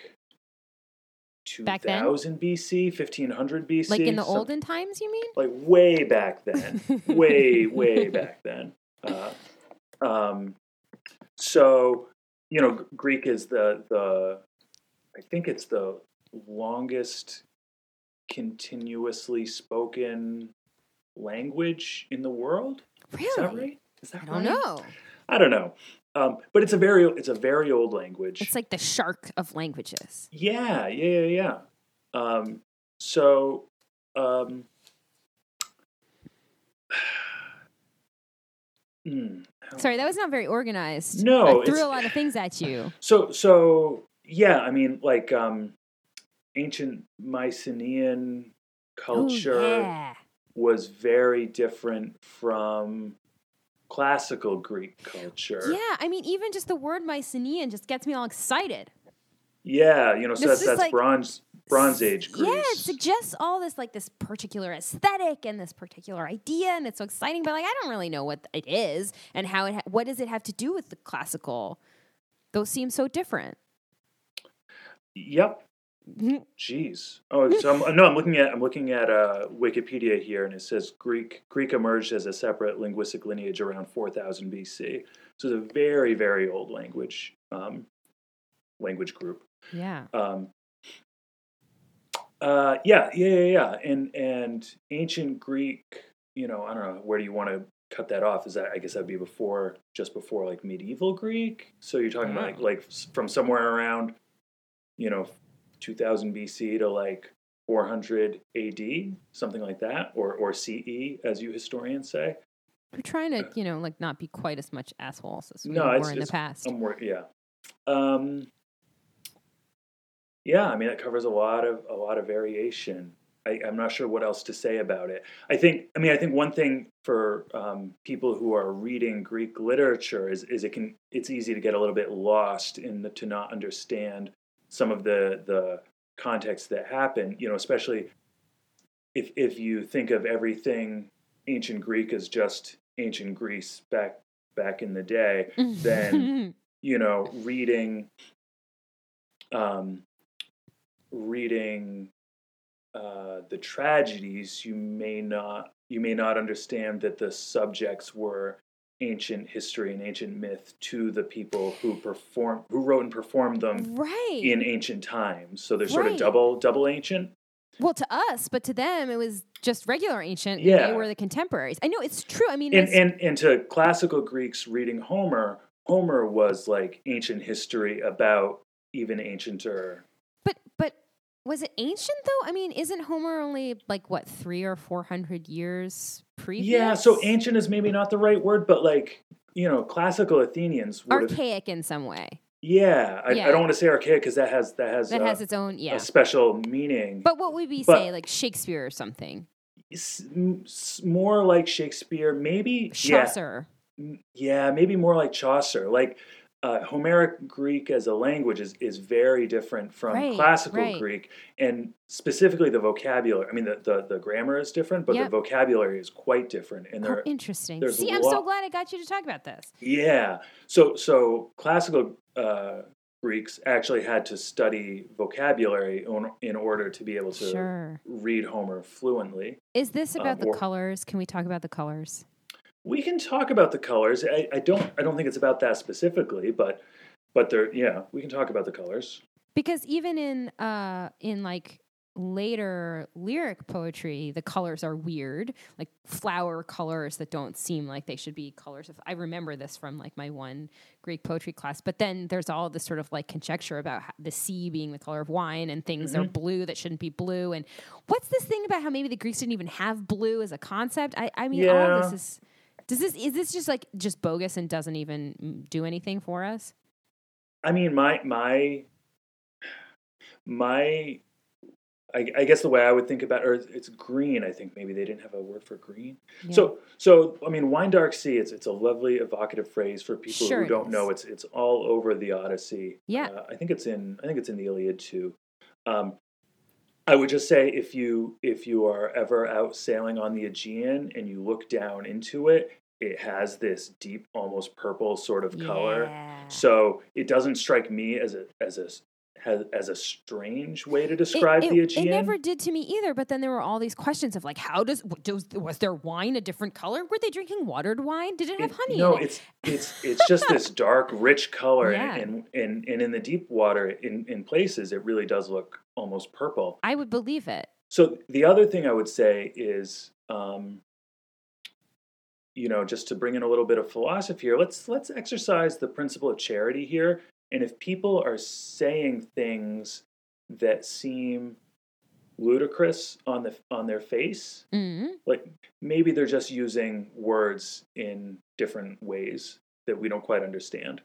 2000 BC, 1500 BC. Like in the olden times, you mean? Like way back then. (laughs) way, way back then. Uh, um, so, you know, Greek is the, the, I think it's the longest continuously spoken language in the world. Really? Is that right? Is that I don't right? know. I don't know. Um, but it's a very it's a very old language. It's like the shark of languages. Yeah, yeah, yeah, yeah. Um, so, um, (sighs) hmm, sorry, that was not very organized. No, I threw a lot of things at you. (sighs) So, so yeah, I mean, like um, ancient Mycenaean culture Ooh, yeah. Was very different from classical Greek culture. Yeah, I mean, even just the word Mycenaean just gets me all excited. Yeah, you know, so This that's, that's like- bronze Bronze Age Greece. Yeah, it suggests all this like this particular aesthetic and this particular idea, and it's so exciting. But like, I don't really know what it is and how it. Ha- what does it have to do with the classical? Those seem so different. Yep. Jeez. Oh, so I'm, no, I'm looking at I'm looking at uh, Wikipedia here, and it says Greek Greek emerged as a separate linguistic lineage around 4000 BC. So it's a very very old language um, language group. Yeah. Um, uh, yeah, yeah, yeah, yeah, and and ancient Greek. You know, I don't know. Where do you want to cut that off? Is that I guess that'd be before, just before like medieval Greek. So you're talking about like, Oh. like from somewhere around, you know, 2000 BC to like 400 AD, something like that, or or CE, as you historians say. We're trying to, you know, like not be quite as much assholes as we No, were it's- in the past. I'm wor- yeah. Um, yeah, I mean that covers a lot of a lot of variation. I, I'm not sure what else to say about it. I think I mean I think one thing for um, people who are reading Greek literature is is it can it's easy to get a little bit lost in the to not understand some of the the context that happen. You know, especially if if you think of everything ancient Greek as just ancient Greece back back in the day, (laughs) then you know, reading, um, reading uh, the tragedies, you may not you may not understand that the subjects were ancient history and ancient myth to the people who perform who wrote and performed them right. in ancient times. So they're sort of double double ancient. well, to us, but to them, it was just regular ancient. Yeah. They were the contemporaries. I know it's true. I mean, And, and and to classical Greeks reading Homer, Homer was like ancient history about even ancienter but but was it ancient though? I mean, isn't Homer only like what three or four hundred years previous? Yeah, so ancient is maybe not the right word, but like you know, classical Athenians archaic in some way. Yeah, I, I don't want to say archaic because that has that has, That uh, has its own yeah. a special meaning. But what would we but- say, like Shakespeare or something? S- m- s- more like Shakespeare, maybe. Chaucer. m- yeah, maybe more like Chaucer. Like uh, Homeric Greek as a language is is very different from Right, classical right. Greek, and specifically the vocabulary. I mean, the the, the grammar is different, but Yep. the vocabulary is quite different, and Oh, interesting. See, I'm so glad I got you to talk about this. Yeah. So so classical uh, Greeks actually had to study vocabulary on, in order to be able to Sure. read Homer fluently. Is this about um, the or- colors? Can we talk about the colors? We can talk about the colors. I, I don't I don't think it's about that specifically, but but there yeah, we can talk about the colors. Because even in uh in like later lyric poetry, the colors are weird, like flower colors that don't seem like they should be colors of I remember this from like my one Greek poetry class. But then there's all this sort of like conjecture about how the sea being the color of wine and things are blue that shouldn't be blue. And what's this thing about how maybe the Greeks didn't even have blue as a concept? I, I mean, all of this is does this is this just like just bogus and doesn't even do anything for us? I mean my my my I, I guess the way I would think about or it's green. I think maybe they didn't have a word for green. Yeah. So, so I mean, wine dark sea. It's it's a lovely evocative phrase for people Sure who don't know. It's it's all over the Odyssey. Yeah. uh, I think it's in I think it's in the Iliad too. Um, I would just say if you if you are ever out sailing on the Aegean and you look down into it, it has this deep, almost purple sort of color. Yeah. So it doesn't strike me as a as a has, as a strange way to describe it, the it never did to me either. But then there were all these questions of like, how does was their wine a different color? Were they drinking watered wine? Did it have It- honey? No, it? it's it's it's just this (laughs) dark, rich color, Yeah. and, and and and in the deep water, in in places, it really does look almost purple. I would believe it. So the other thing I would say is, um, you know, just to bring in a little bit of philosophy here, let's let's exercise the principle of charity here. And if people are saying things that seem ludicrous on the on their face, mm like maybe they're just using words in different ways that we don't quite understand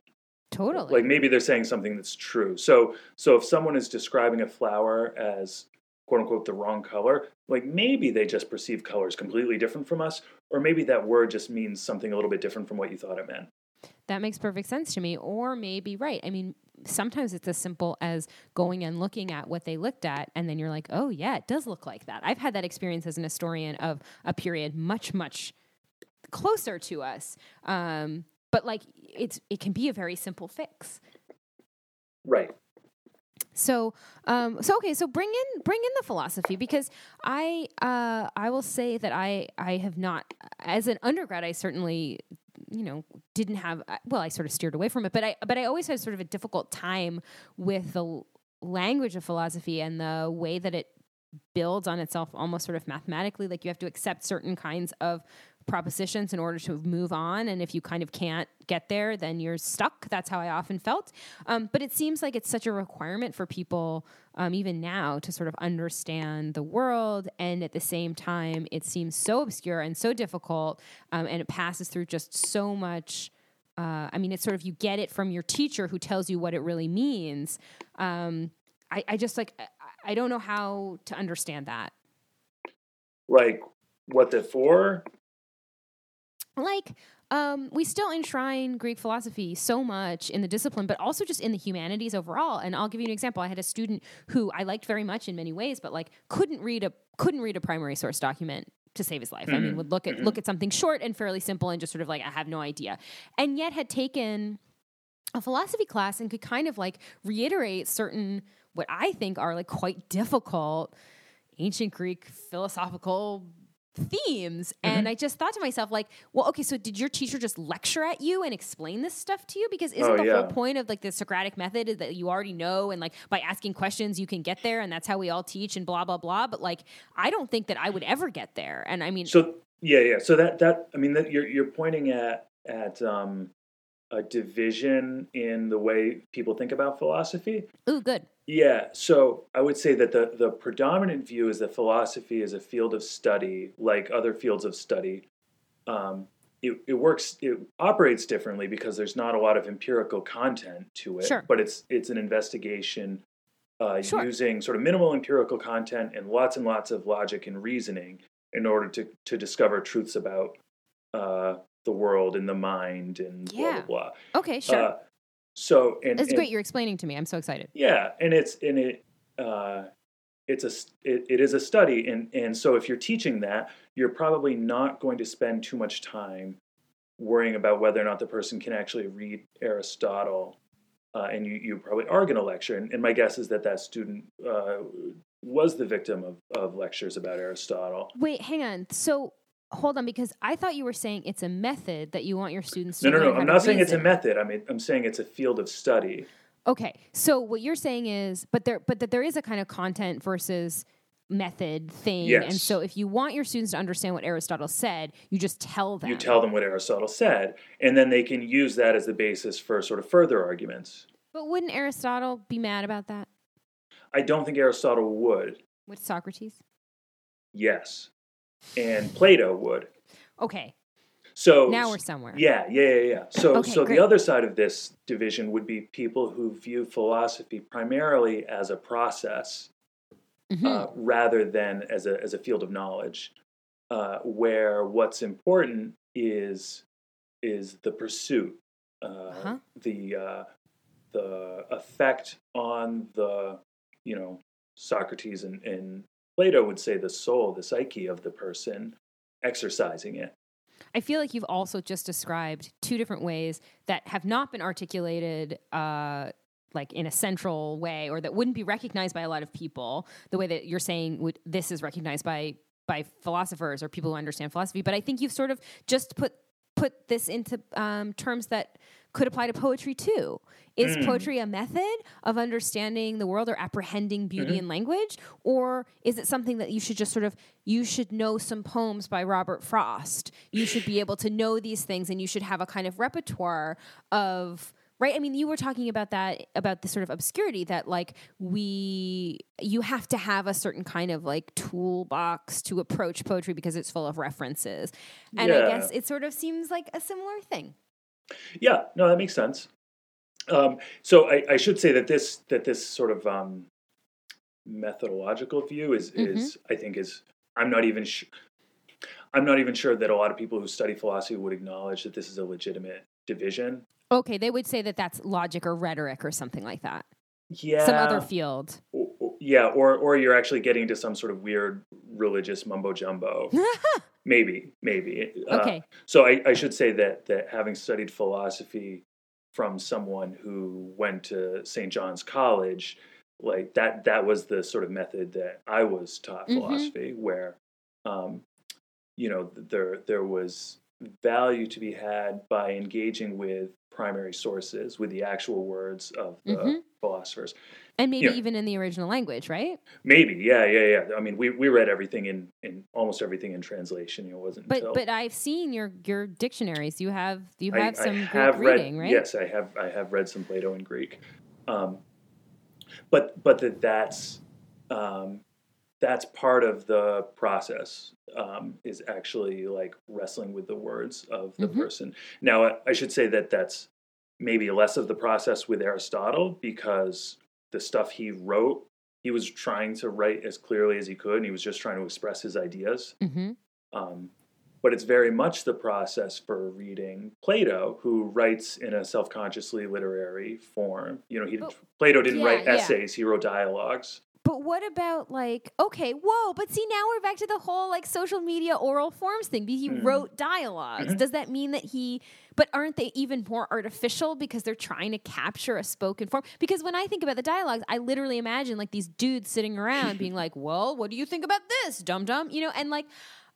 Totally. like maybe they're saying something that's true so so if someone is describing a flower as quote unquote the wrong color, like maybe they just perceive colors completely different from us, or maybe that word just means something a little bit different from what you thought it meant. That makes perfect sense to me. Or maybe, right. I mean, sometimes it's as simple as going and looking at what they looked at, and then you're like, oh, yeah, it does look like that. I've had that experience as an historian of a period much, much closer to us. Um, but like, it's it can be a very simple fix. Right. So, um, so okay, so bring in bring in the philosophy because I uh, I will say that I I have not as an undergrad I certainly you know didn't have well I sort of steered away from it but I but I always had sort of a difficult time with the language of philosophy and the way that it builds on itself almost sort of mathematically. Like you have to accept certain kinds of propositions in order to move on. And if you kind of can't get there, then you're stuck. That's how I often felt. Um, but it seems like it's such a requirement for people, um, even now, to sort of understand the world. And at the same time, it seems so obscure and so difficult. Um, and it passes through just so much. Uh, I mean, it's sort of you get it from your teacher who tells you what it really means. Um, I, I just like, I, don't know how to understand that. Like what the for? Like um, we still enshrine Greek philosophy so much in the discipline, but also just in the humanities overall. And I'll give you an example. I had a student who I liked very much in many ways, but like couldn't read a couldn't read a primary source document to save his life. Mm-hmm. I mean, mm-hmm. would look at mm-hmm. look at something short and fairly simple and just sort of like I have no idea, and yet had taken a philosophy class and could kind of like reiterate certain what I think are like quite difficult ancient Greek philosophical themes. Mm-hmm. and i just thought to myself like well okay so did your teacher just lecture at you and explain this stuff to you? Because isn't oh, the yeah. whole point of like the socratic method is that you already know and like by asking questions you can get there and that's how we all teach and blah blah blah. But like i don't think that i would ever get there. And i mean so yeah yeah. So that that i mean that you're you're pointing at at um a division in the way people think about philosophy. Ooh, good. Yeah, so I would say that the the predominant view is that philosophy is a field of study, like other fields of study. Um, it, it works, it operates differently because there's not a lot of empirical content to it, sure. but it's it's an investigation uh, sure. using sort of minimal empirical content and lots and lots of logic and reasoning in order to to discover truths about uh, the world and the mind and yeah. blah blah blah. Okay, sure. Uh, so and it's great. You're explaining to me. I'm so excited. Yeah, and it's and it uh, it's a it, it is a study, and and so if you're teaching that, you're probably not going to spend too much time worrying about whether or not the person can actually read Aristotle. Uh, and you, you probably are going to lecture. And, and, my guess is that that student uh, was the victim of, of lectures about Aristotle. Wait, hang on. So hold on because I thought you were saying it's a method that you want your students to No, no, no. I'm not saying it's a method. I mean, I'm saying it's a field of study. Okay. So what you're saying is but there but that there is a kind of content versus method thing. Yes. And so if you want your students to understand what Aristotle said, you just tell them. You tell them what Aristotle said, and then they can use that as the basis for sort of further arguments. But wouldn't Aristotle be mad about that? I don't think Aristotle would. With Socrates? Yes and Plato would. Okay. So now we're somewhere. Yeah, yeah, yeah, yeah. So okay, so great. the other side of this division would be people who view philosophy primarily as a process mm-hmm. uh, rather than as a as a field of knowledge, uh, where what's important is is the pursuit, uh, uh-huh. the uh, the effect on the you know Socrates and, and Plato would say the soul, the psyche of the person exercising it. I feel like you've also just described two different ways that have not been articulated uh, like in a central way or that wouldn't be recognized by a lot of people the way that you're saying would, this is recognized by by philosophers or people who understand philosophy but i think you've sort of just put put this into um, terms that could apply to poetry too. Is mm. poetry a method of understanding the world or apprehending beauty mm-hmm. in language? Or is it something that you should just sort of, you should know some poems by Robert Frost? You should be able to know these things and you should have a kind of repertoire of, right? I mean, you were talking about that, about the sort of obscurity that like we, you have to have a certain kind of like toolbox to approach poetry because it's full of references. And yeah. I guess it sort of seems like a similar thing. Yeah, no, that makes sense. Um, so I, I, should say that this that this sort of um, methodological view is Mhm. is I think is I'm not even sh- I'm not even sure that a lot of people who study philosophy would acknowledge that this is a legitimate division. Okay, they would say that that's logic or rhetoric or something like that. Yeah, Some other field. o- o- yeah, or or you're actually getting to some sort of weird religious mumbo jumbo. (laughs) maybe, maybe. Uh, okay. so I, I should say that that having studied philosophy from someone who went to St. John's College, like that that was the sort of method that I was taught Mhm. philosophy, where um, you know there there was value to be had by engaging with primary sources, with the actual words of the Mhm. philosophers. And maybe yeah. even in the original language, right? Maybe, yeah, yeah, yeah. I mean, we, we read everything in, in almost everything in translation. You know, it wasn't But until but I've seen your your dictionaries. You have you have I some have Greek read, reading, right? Yes, I have. I have read some Plato in Greek, um, but but that that's um, that's part of the process. Um, is actually like wrestling with the words of the Mhm. person. Now, I, I should say that that's maybe less of the process with Aristotle because the stuff he wrote, he was trying to write as clearly as he could, and he was just trying to express his ideas. hmm Um, but it's very much the process for reading Plato, who writes in a self-consciously literary form. You know, he But- Plato didn't yeah, write yeah. essays; he wrote dialogues. But what about like okay, whoa, but see now we're back to the whole like social media oral forms thing. He Mm. wrote dialogs. Mhm. Does that mean that he but aren't they even more artificial because they're trying to capture a spoken form? Because when I think about the dialogues, I literally imagine like these dudes sitting around being like, "Well, what do you think about this, dum dum?" You know, and like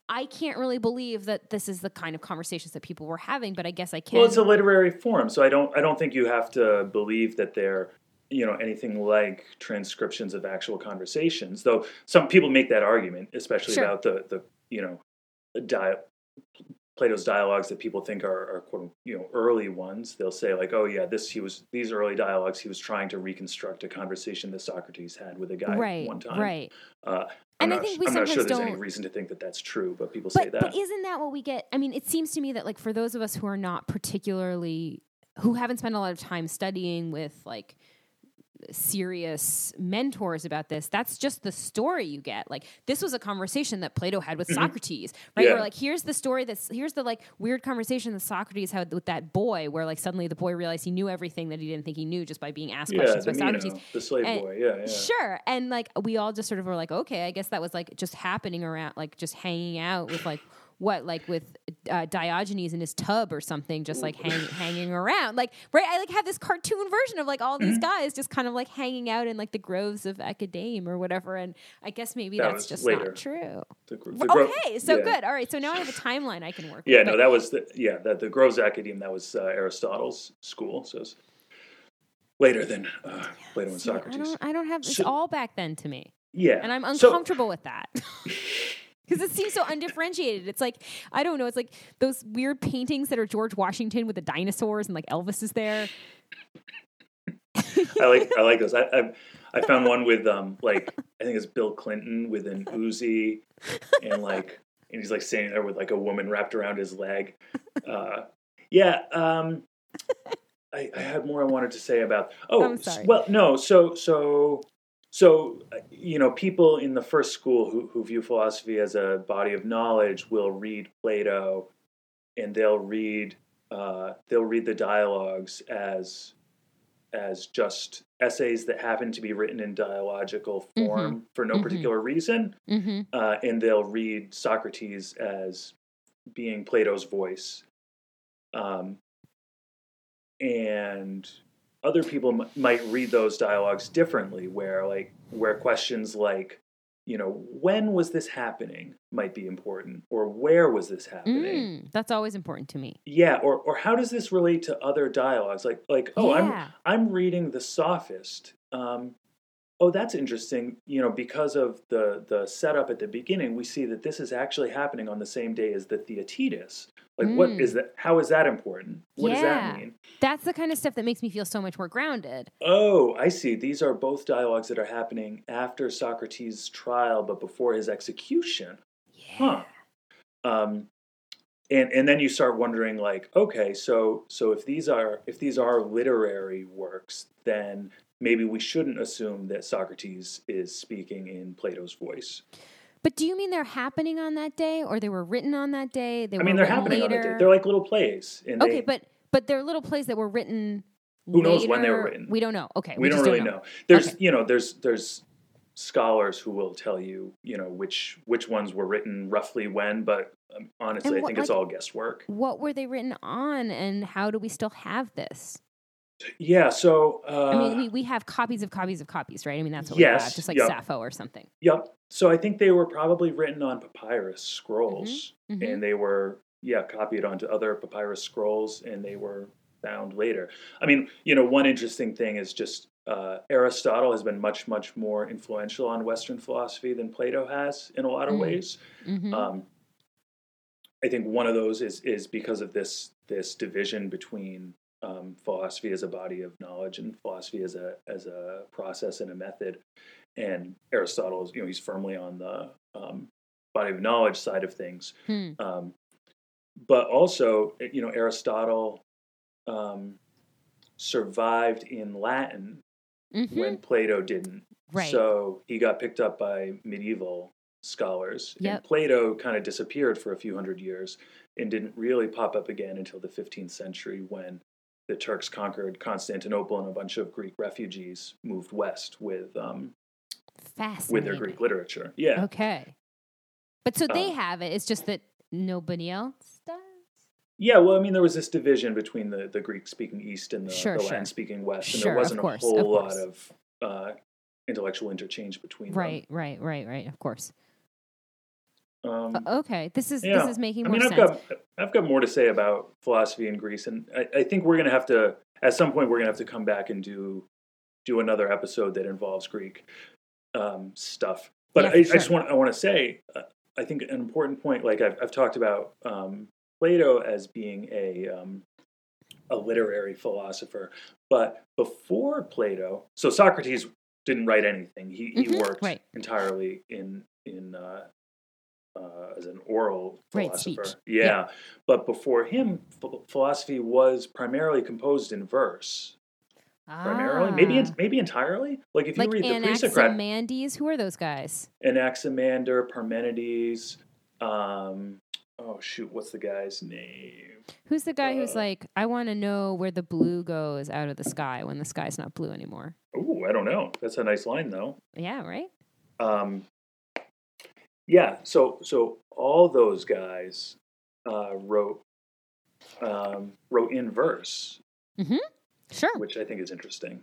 I can't really believe that this is the kind of conversations that people were having, but I guess I can. Well, it's a literary form, so I don't I don't think you have to believe that they're you know anything like transcriptions of actual conversations. Though some people make that argument, especially Sure. about the the you know di- Plato's dialogues that people think are, are quote you know early ones. They'll say like, oh yeah, this he was these early dialogues he was trying to reconstruct a conversation that Socrates had with a guy right, one time. right. Uh, And I'm I not, think we I'm not sure there's any don't- reason to think that that's true, but people say But, that. but isn't that what we get? I mean, it seems to me that like for those of us who are not particularly who haven't spent a lot of time studying with like serious mentors about this that's just the story you get like this was a conversation that plato had with mm-hmm. socrates right Yeah. where like here's the story that's here's the like weird conversation that socrates had with that boy where like suddenly the boy realized he knew everything that he didn't think he knew just by being asked yeah, questions by socrates the slave And- boy. Yeah, yeah. Sure. And like we all just sort of were like, okay, I guess that was like just happening around, like just hanging out with like what, like with uh, Diogenes in his tub or something, just like hang, (laughs) hanging around. Like, right? I like have this cartoon version of like all Mm-hmm. these guys just kind of like hanging out in like the groves of Academe or whatever. And I guess maybe That that's just later. not true. The, the Gro- okay, so yeah. good. All right, so now I have a (laughs) timeline I can work Yeah, with. no, that was the yeah that the Groves Academe that was uh, Aristotle's school, so it's later than uh, Plato and See, I Socrates. don't, I don't have it's So- all back then to me. Yeah, and I'm So- uncomfortable with that. (laughs) Because it seems so undifferentiated. It's like I don't know. It's like those weird paintings that are George Washington with the dinosaurs and like Elvis is there. I like I like those. I, I I found one with um like I think it's Bill Clinton with an Uzi and like and he's like standing there with like a woman wrapped around his leg. Uh, yeah. Um, I, I had more I wanted to say about. Oh, well, no. So so so you know, people in the first school who who view philosophy as a body of knowledge will read Plato, and they'll read uh, they'll read the dialogues as as just essays that happen to be written in dialogical form for no Mhm. particular reason, Mm-hmm. uh, and they'll read Socrates as being Plato's voice. Um, and other people m- might read those dialogues differently, where like where questions like, you know, when was this happening might be important, or where was this happening? Mm, that's always important to me. Yeah, or or how does this relate to other dialogues? Like like oh, I'm. I'm reading the Sophist. Um, oh, that's interesting. You know, because of the the setup at the beginning, we see that this is actually happening on the same day as the Theaetetus. Like, what Mm. is that? How is that important? What does that mean? That's the kind of stuff that makes me feel so much more grounded. Oh, I see. These are both dialogues that are happening after Socrates' trial, but before his execution. Yeah. Huh. Um, and and then you start wondering, like, okay, so so if these are if these are literary works, then maybe we shouldn't assume that Socrates is speaking in Plato's voice. But do you mean they're happening on that day, or they were written on that day? They I mean, they're happening later? on that day. They're like little plays. And okay, they, but but they're little plays that were written. Who knows when they were written? We don't know. Okay, we, don't just really know. There's Okay. you know there's there's scholars who will tell you you know which which ones were written roughly when, but um, honestly, And I what- think it's all guesswork. What were they written on, and how do we still have this? Yeah. So uh, I mean, we, we have copies of copies of copies, right? I mean, that's what we Yes, have, just like yep. Sappho or something. Yep. So I think they were probably written on papyrus scrolls, Mhm. and they were yeah copied onto other papyrus scrolls, and they were found later. I mean, you know, one interesting thing is just uh, Aristotle has been much much more influential on Western philosophy than Plato has in a lot of Mm. ways. Mhm. Um, I think one of those is is because of this this division between um, philosophy as a body of knowledge and philosophy as a as a process and a method. And Aristotle is you know he's firmly on the um, body of knowledge side of things, Hmm. um, but also you know Aristotle um, survived in Latin Mhm. when Plato didn't. Right. So he got picked up by medieval scholars. Yep. And Plato kind of disappeared for a few hundred years and didn't really pop up again until the 15th century when the Turks conquered Constantinople and a bunch of Greek refugees moved west with um, with their Greek literature. Yeah. Okay. But so they Um, have it. It's just that nobody else does. Yeah, well, I mean, there was this division between the, the Greek speaking East and the, Sure, the sure. Latin speaking West, and Sure, there wasn't course, a of whole lot of uh, intellectual interchange between them. Right, right, right, right. Of course. Um, Uh, okay. This is Yeah. this is making I more mean, I've sense. got I've got more to say about philosophy in Greece, and I, I think we're going to have to at some point we're going to have to come back and do do another episode that involves Greek um, stuff. But Yeah, I, for I just want I want to say uh, I think an important point, like I've, I've talked about um, Plato as being a um, a literary philosopher, but before Plato, so Socrates didn't write anything. He he Mhm, worked right. entirely in in uh, uh, as an oral Right, philosopher. speech. Yeah. Yeah. but before him, ph- philosophy was primarily composed in verse. Ah. Primarily, maybe Ah. maybe entirely. Like if you like read the pre-Socratic. Who are those guys? Anaximander, Parmenides. Um, oh shoot, what's the guy's name? Who's the guy who's Uh, like, I want to know where the blue goes out of the sky when the sky's not blue anymore? Oh, I don't know. That's a nice line though. Yeah, right. Um, yeah, so so all those guys uh, wrote um, wrote in verse, Sure. which I think is interesting.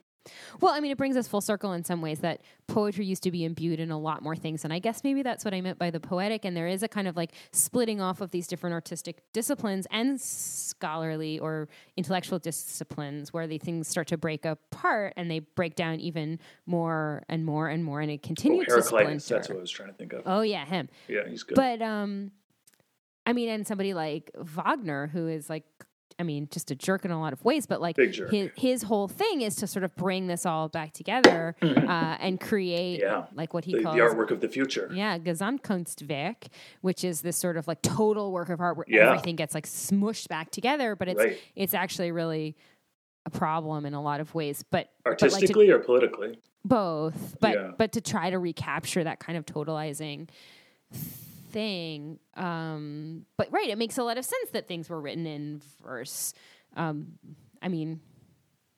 Well, I mean, it brings us full circle in some ways that poetry used to be imbued in a lot more things. And I guess maybe that's what I meant by the poetic. And there is a kind of like splitting off of these different artistic disciplines and scholarly or intellectual disciplines where the things start to break apart and they break down even more and more and more. And it Oh, continues to Heraclitus, splinter. that's what I was trying to think of. Oh, yeah, him. yeah, he's good. But um, I mean, and somebody like Wagner, who is like, I mean, just a jerk in a lot of ways, but like his his whole thing is to sort of bring this all back together (clears throat) uh, and create Yeah. like what he the, the calls artwork of the future. yeah Gesamtkunstwerk, which is this sort of like total work of art where Yeah. everything gets like smushed back together, but it's Right. it's actually really a problem in a lot of ways. But but like to- Artistically or politically? both but Yeah. but to try to recapture that kind of totalizing thing um but right it makes a lot of sense that things were written in verse um i mean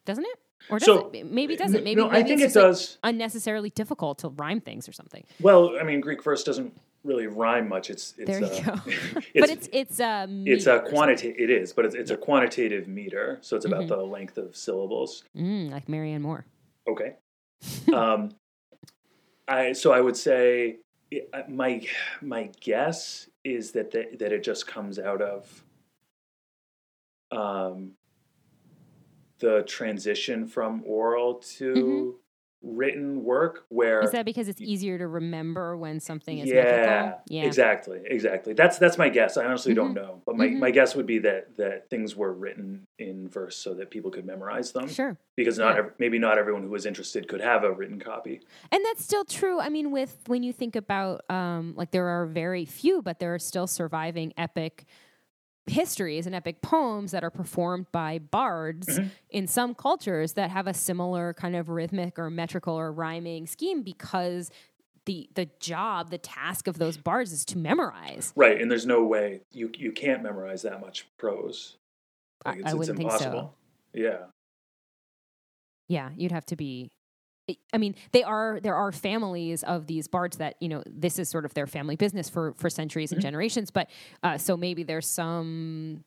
doesn't it or does So, it maybe it doesn't maybe, no, I think it's it just, like, does. unnecessarily difficult to rhyme things or something Well, I mean, Greek verse doesn't really rhyme much. It's, it's there you uh, go it's, (laughs) but it's it's uh it's a quantitative. It is, but it's, it's a quantitative meter, so it's about Mhm. the length of syllables. mm, like marianne moore Okay. (laughs) um, I so I would say my my guess is that the, that it just comes out of um, the transition from oral to written work, where Mm-hmm. that because it's easier to remember when something is yeah, mythical yeah exactly, exactly. That's that's my guess. I honestly don't know, but my, Mhm. my guess would be that that things were written in verse so that people could memorize them. sure Because not Yeah. ev- maybe not everyone who was interested could have a written copy. And that's still true. I mean, with when you think about um, like there are very few, but there are still surviving epic histories and epic poems that are performed by bards Mm-hmm. in some cultures that have a similar kind of rhythmic or metrical or rhyming scheme because the the job, the task of those bards is to memorize. Right, and there's no way you you can't memorize that much prose. I- Like, I wouldn't think so. Yeah. Yeah, you'd have to be. I- I mean, they are there are families of these bards that you know this is sort of their family business for for centuries and generations. But uh, so maybe there's some,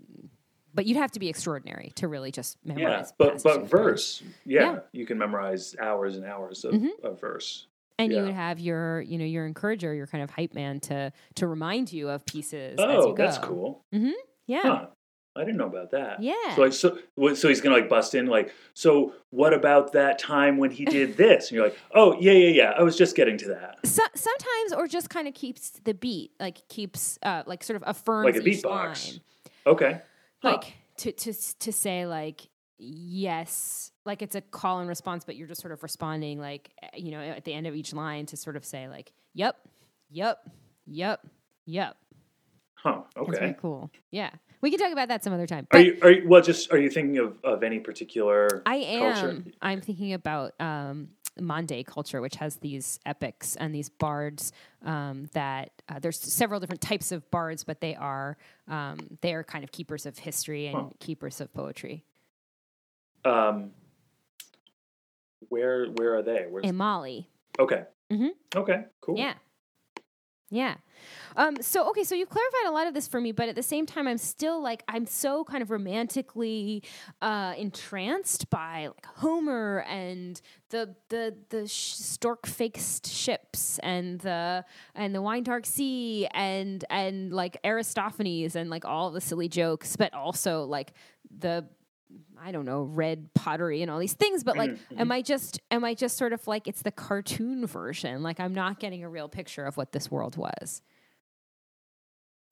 but you'd have to be extraordinary to really just Yeah, memorize. but but verse, yeah, Yeah. you can memorize hours and hours of, Mhm. of verse. and you would have your you know your encourager, your kind of hype man to to remind you of pieces. as Oh, you go. that's cool. Yeah, Huh. I didn't know about that. Yeah. So like so so he's gonna like bust in like so what about that time when he did this and you're like oh yeah yeah yeah I was just getting to that so, sometimes or just kind of keeps the beat, like keeps uh, like sort of affirms like a beatbox. line. Okay. Huh. like to to to say like yes like it's a call and response but you're just sort of responding like you know at the end of each line to sort of say like yep yep yep yep Huh. Okay. very cool yeah we can talk about that some other time Are you are you well just are you thinking of, of any particular i am culture? i'm thinking about um Mande culture, which has these epics and these bards um, that uh, there's several different types of bards, but they are um, they are kind of keepers of history and Huh. keepers of poetry. Um where where are they? Where's In Mali, Okay. Mhm. Okay, cool. Yeah. Yeah. Um, so okay, so you've clarified a lot of this for me, but at the same time, I'm still like I'm so kind of romantically uh, entranced by like Homer and the the the sh- stork faced ships and the and the wine dark sea and and like Aristophanes and like all the silly jokes, but also like the I don't know, red pottery and all these things, but like mm-hmm, am mm-hmm. I just am I just sort of like it's the cartoon version? Like I'm not getting a real picture of what this world was.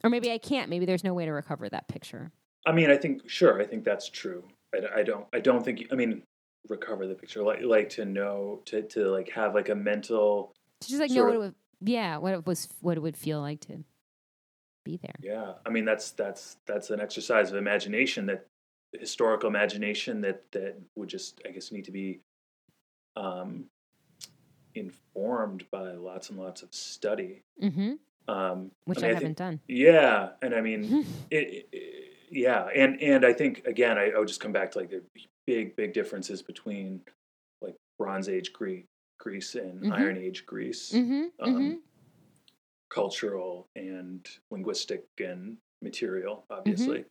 Or maybe I can't. Maybe there's no way to recover that picture. I mean, I think sure. I think that's true. I, I don't. I don't think. I mean, recover the picture. Like, like to know to to like have like a mental. To just like know what it would yeah, what it was what it would feel like to be there. Yeah. I mean, that's that's that's an exercise of imagination that historical imagination that that would just I guess need to be um informed by lots and lots of study. Mm-hmm. Um, Which I, mean, think- haven't done. Yeah, and I mean, (laughs) it, it, yeah, and and I think again, I, I would just come back to like the big, big differences between like Bronze Age Greek Greece and Mhm. Iron Age Greece, Mm-hmm. um, mm-hmm. cultural and linguistic and material, obviously.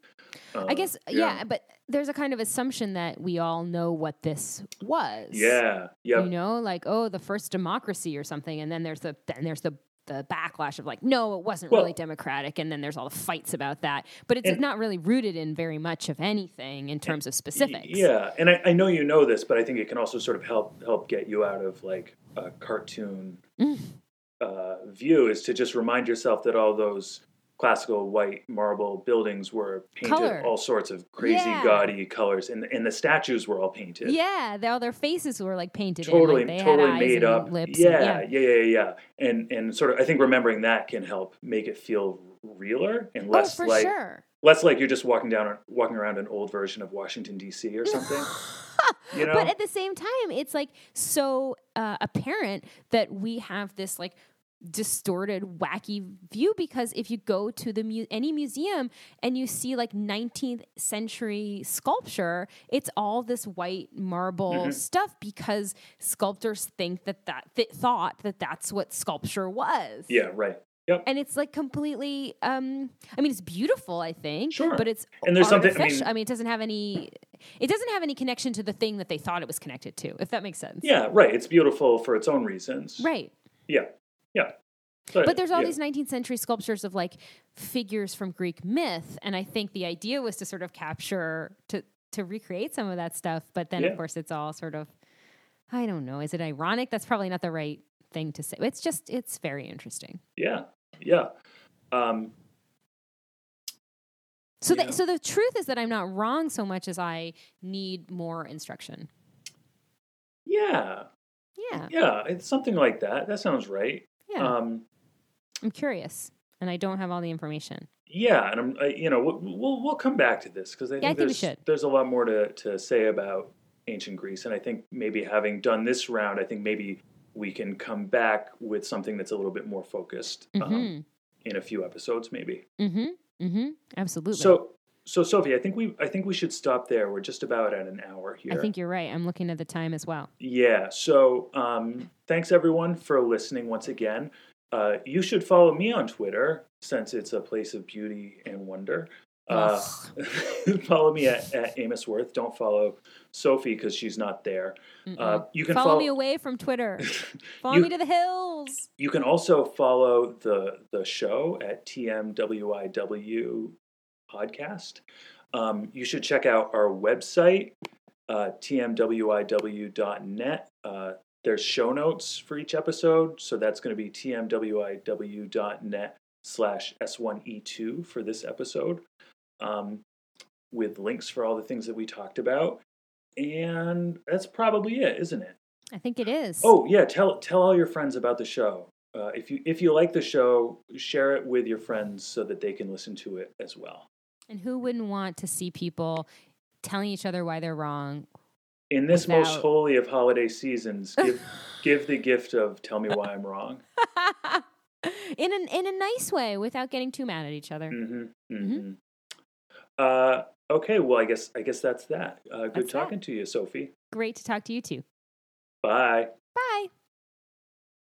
I Uh, guess yeah. but there's a kind of assumption that we all know what this was. yeah, yeah, You know, like oh, the first democracy or something, and then there's the then there's the the backlash of like no, it wasn't Well- really democratic, and then there's all the fights about that. But it's And- not really rooted in very much of anything in terms of specifics. Yeah, and I, I know you know this, but I think it can also sort of help help get you out of like a cartoon Mm. uh, view is to just remind yourself that all those classical white marble buildings were painted Color. all sorts of crazy Yeah. gaudy colors, and and the statues were all painted. Yeah, they, all their faces were like painted. Totally, in, like, they totally had eyes made and up. Lips Yeah, and, yeah, yeah, yeah, And and sort of, I think remembering that can help make it feel realer and less oh, like sure. less like you're just walking down walking around an old version of Washington D.C. or (laughs) something. you know, But at the same time, it's like so uh, apparent that we have this like distorted, wacky view because if you go to the mu- any museum and you see like 19th century sculpture, it's all this white marble Mm-hmm. stuff because sculptors think that that th- thought that that's what sculpture was. yeah, right. Yep. And it's like completely. Um, I mean, it's beautiful. I think, Sure. but it's And there's something- I mean- I mean, it doesn't have any. It doesn't have any connection to the thing that they thought it was connected to. If that makes sense. Yeah, right. It's beautiful for its own reasons. Right. Yeah, yeah. But there's all yeah. these 19th century sculptures of like figures from Greek myth, and I think the idea was to sort of capture to to recreate some of that stuff. But then, Yeah. of course, it's all sort of. I don't know. Is it ironic? That's probably not the right thing to say. It's just it's very interesting. Yeah, yeah. Um, So, the, so the truth is that I'm not wrong so much as I need more instruction. yeah, Yeah, yeah. It's something like that. That sounds right. Yeah. Um, I'm curious, and I don't have all the information. Yeah, and I'm, I, you know, we'll, we'll we'll come back to this because I think, Yeah, I think there's there's a lot more to to say about ancient Greece, and I think maybe having done this round, I think maybe we can come back with something that's a little bit more focused um, Mhm. in a few episodes, maybe. Mm-hmm. Mm-hmm. Absolutely. So, so Sophie, I think we I think we should stop there. We're just about at an hour here. I think you're right. I'm looking at the time as well. Yeah. So um, thanks everyone for listening once again. Uh, you should follow me on Twitter since it's a place of beauty and wonder. Uh, (laughs) follow me at, at Amos Worth. Don't follow Sophie because she's not there. Uh, you can follow follow me away from Twitter. (laughs) Follow You- me to the hills. You can also follow the the show at TMWIW podcast. Um, you should check out our website, uh, tmwiw.net. Uh, there's show notes for each episode, so that's going to be tmwiw.net slash s1e2 for this episode, um, with links for all the things that we talked about. And that's probably it, isn't it? I think it is. Oh yeah, tell tell all your friends about the show. Uh, if you if you like the show, share it with your friends so that they can listen to it as well. And who wouldn't want to see people telling each other why they're wrong? In this most holy of holiday seasons, give (laughs) give the gift of tell me why I'm wrong. (laughs) in an in a nice way without getting too mad at each other. hmm Mm-hmm. hmm Uh, okay, well I guess I guess that's that. Uh, good That's that. talking to you, Sophie. Great to talk to you too. Bye. Bye.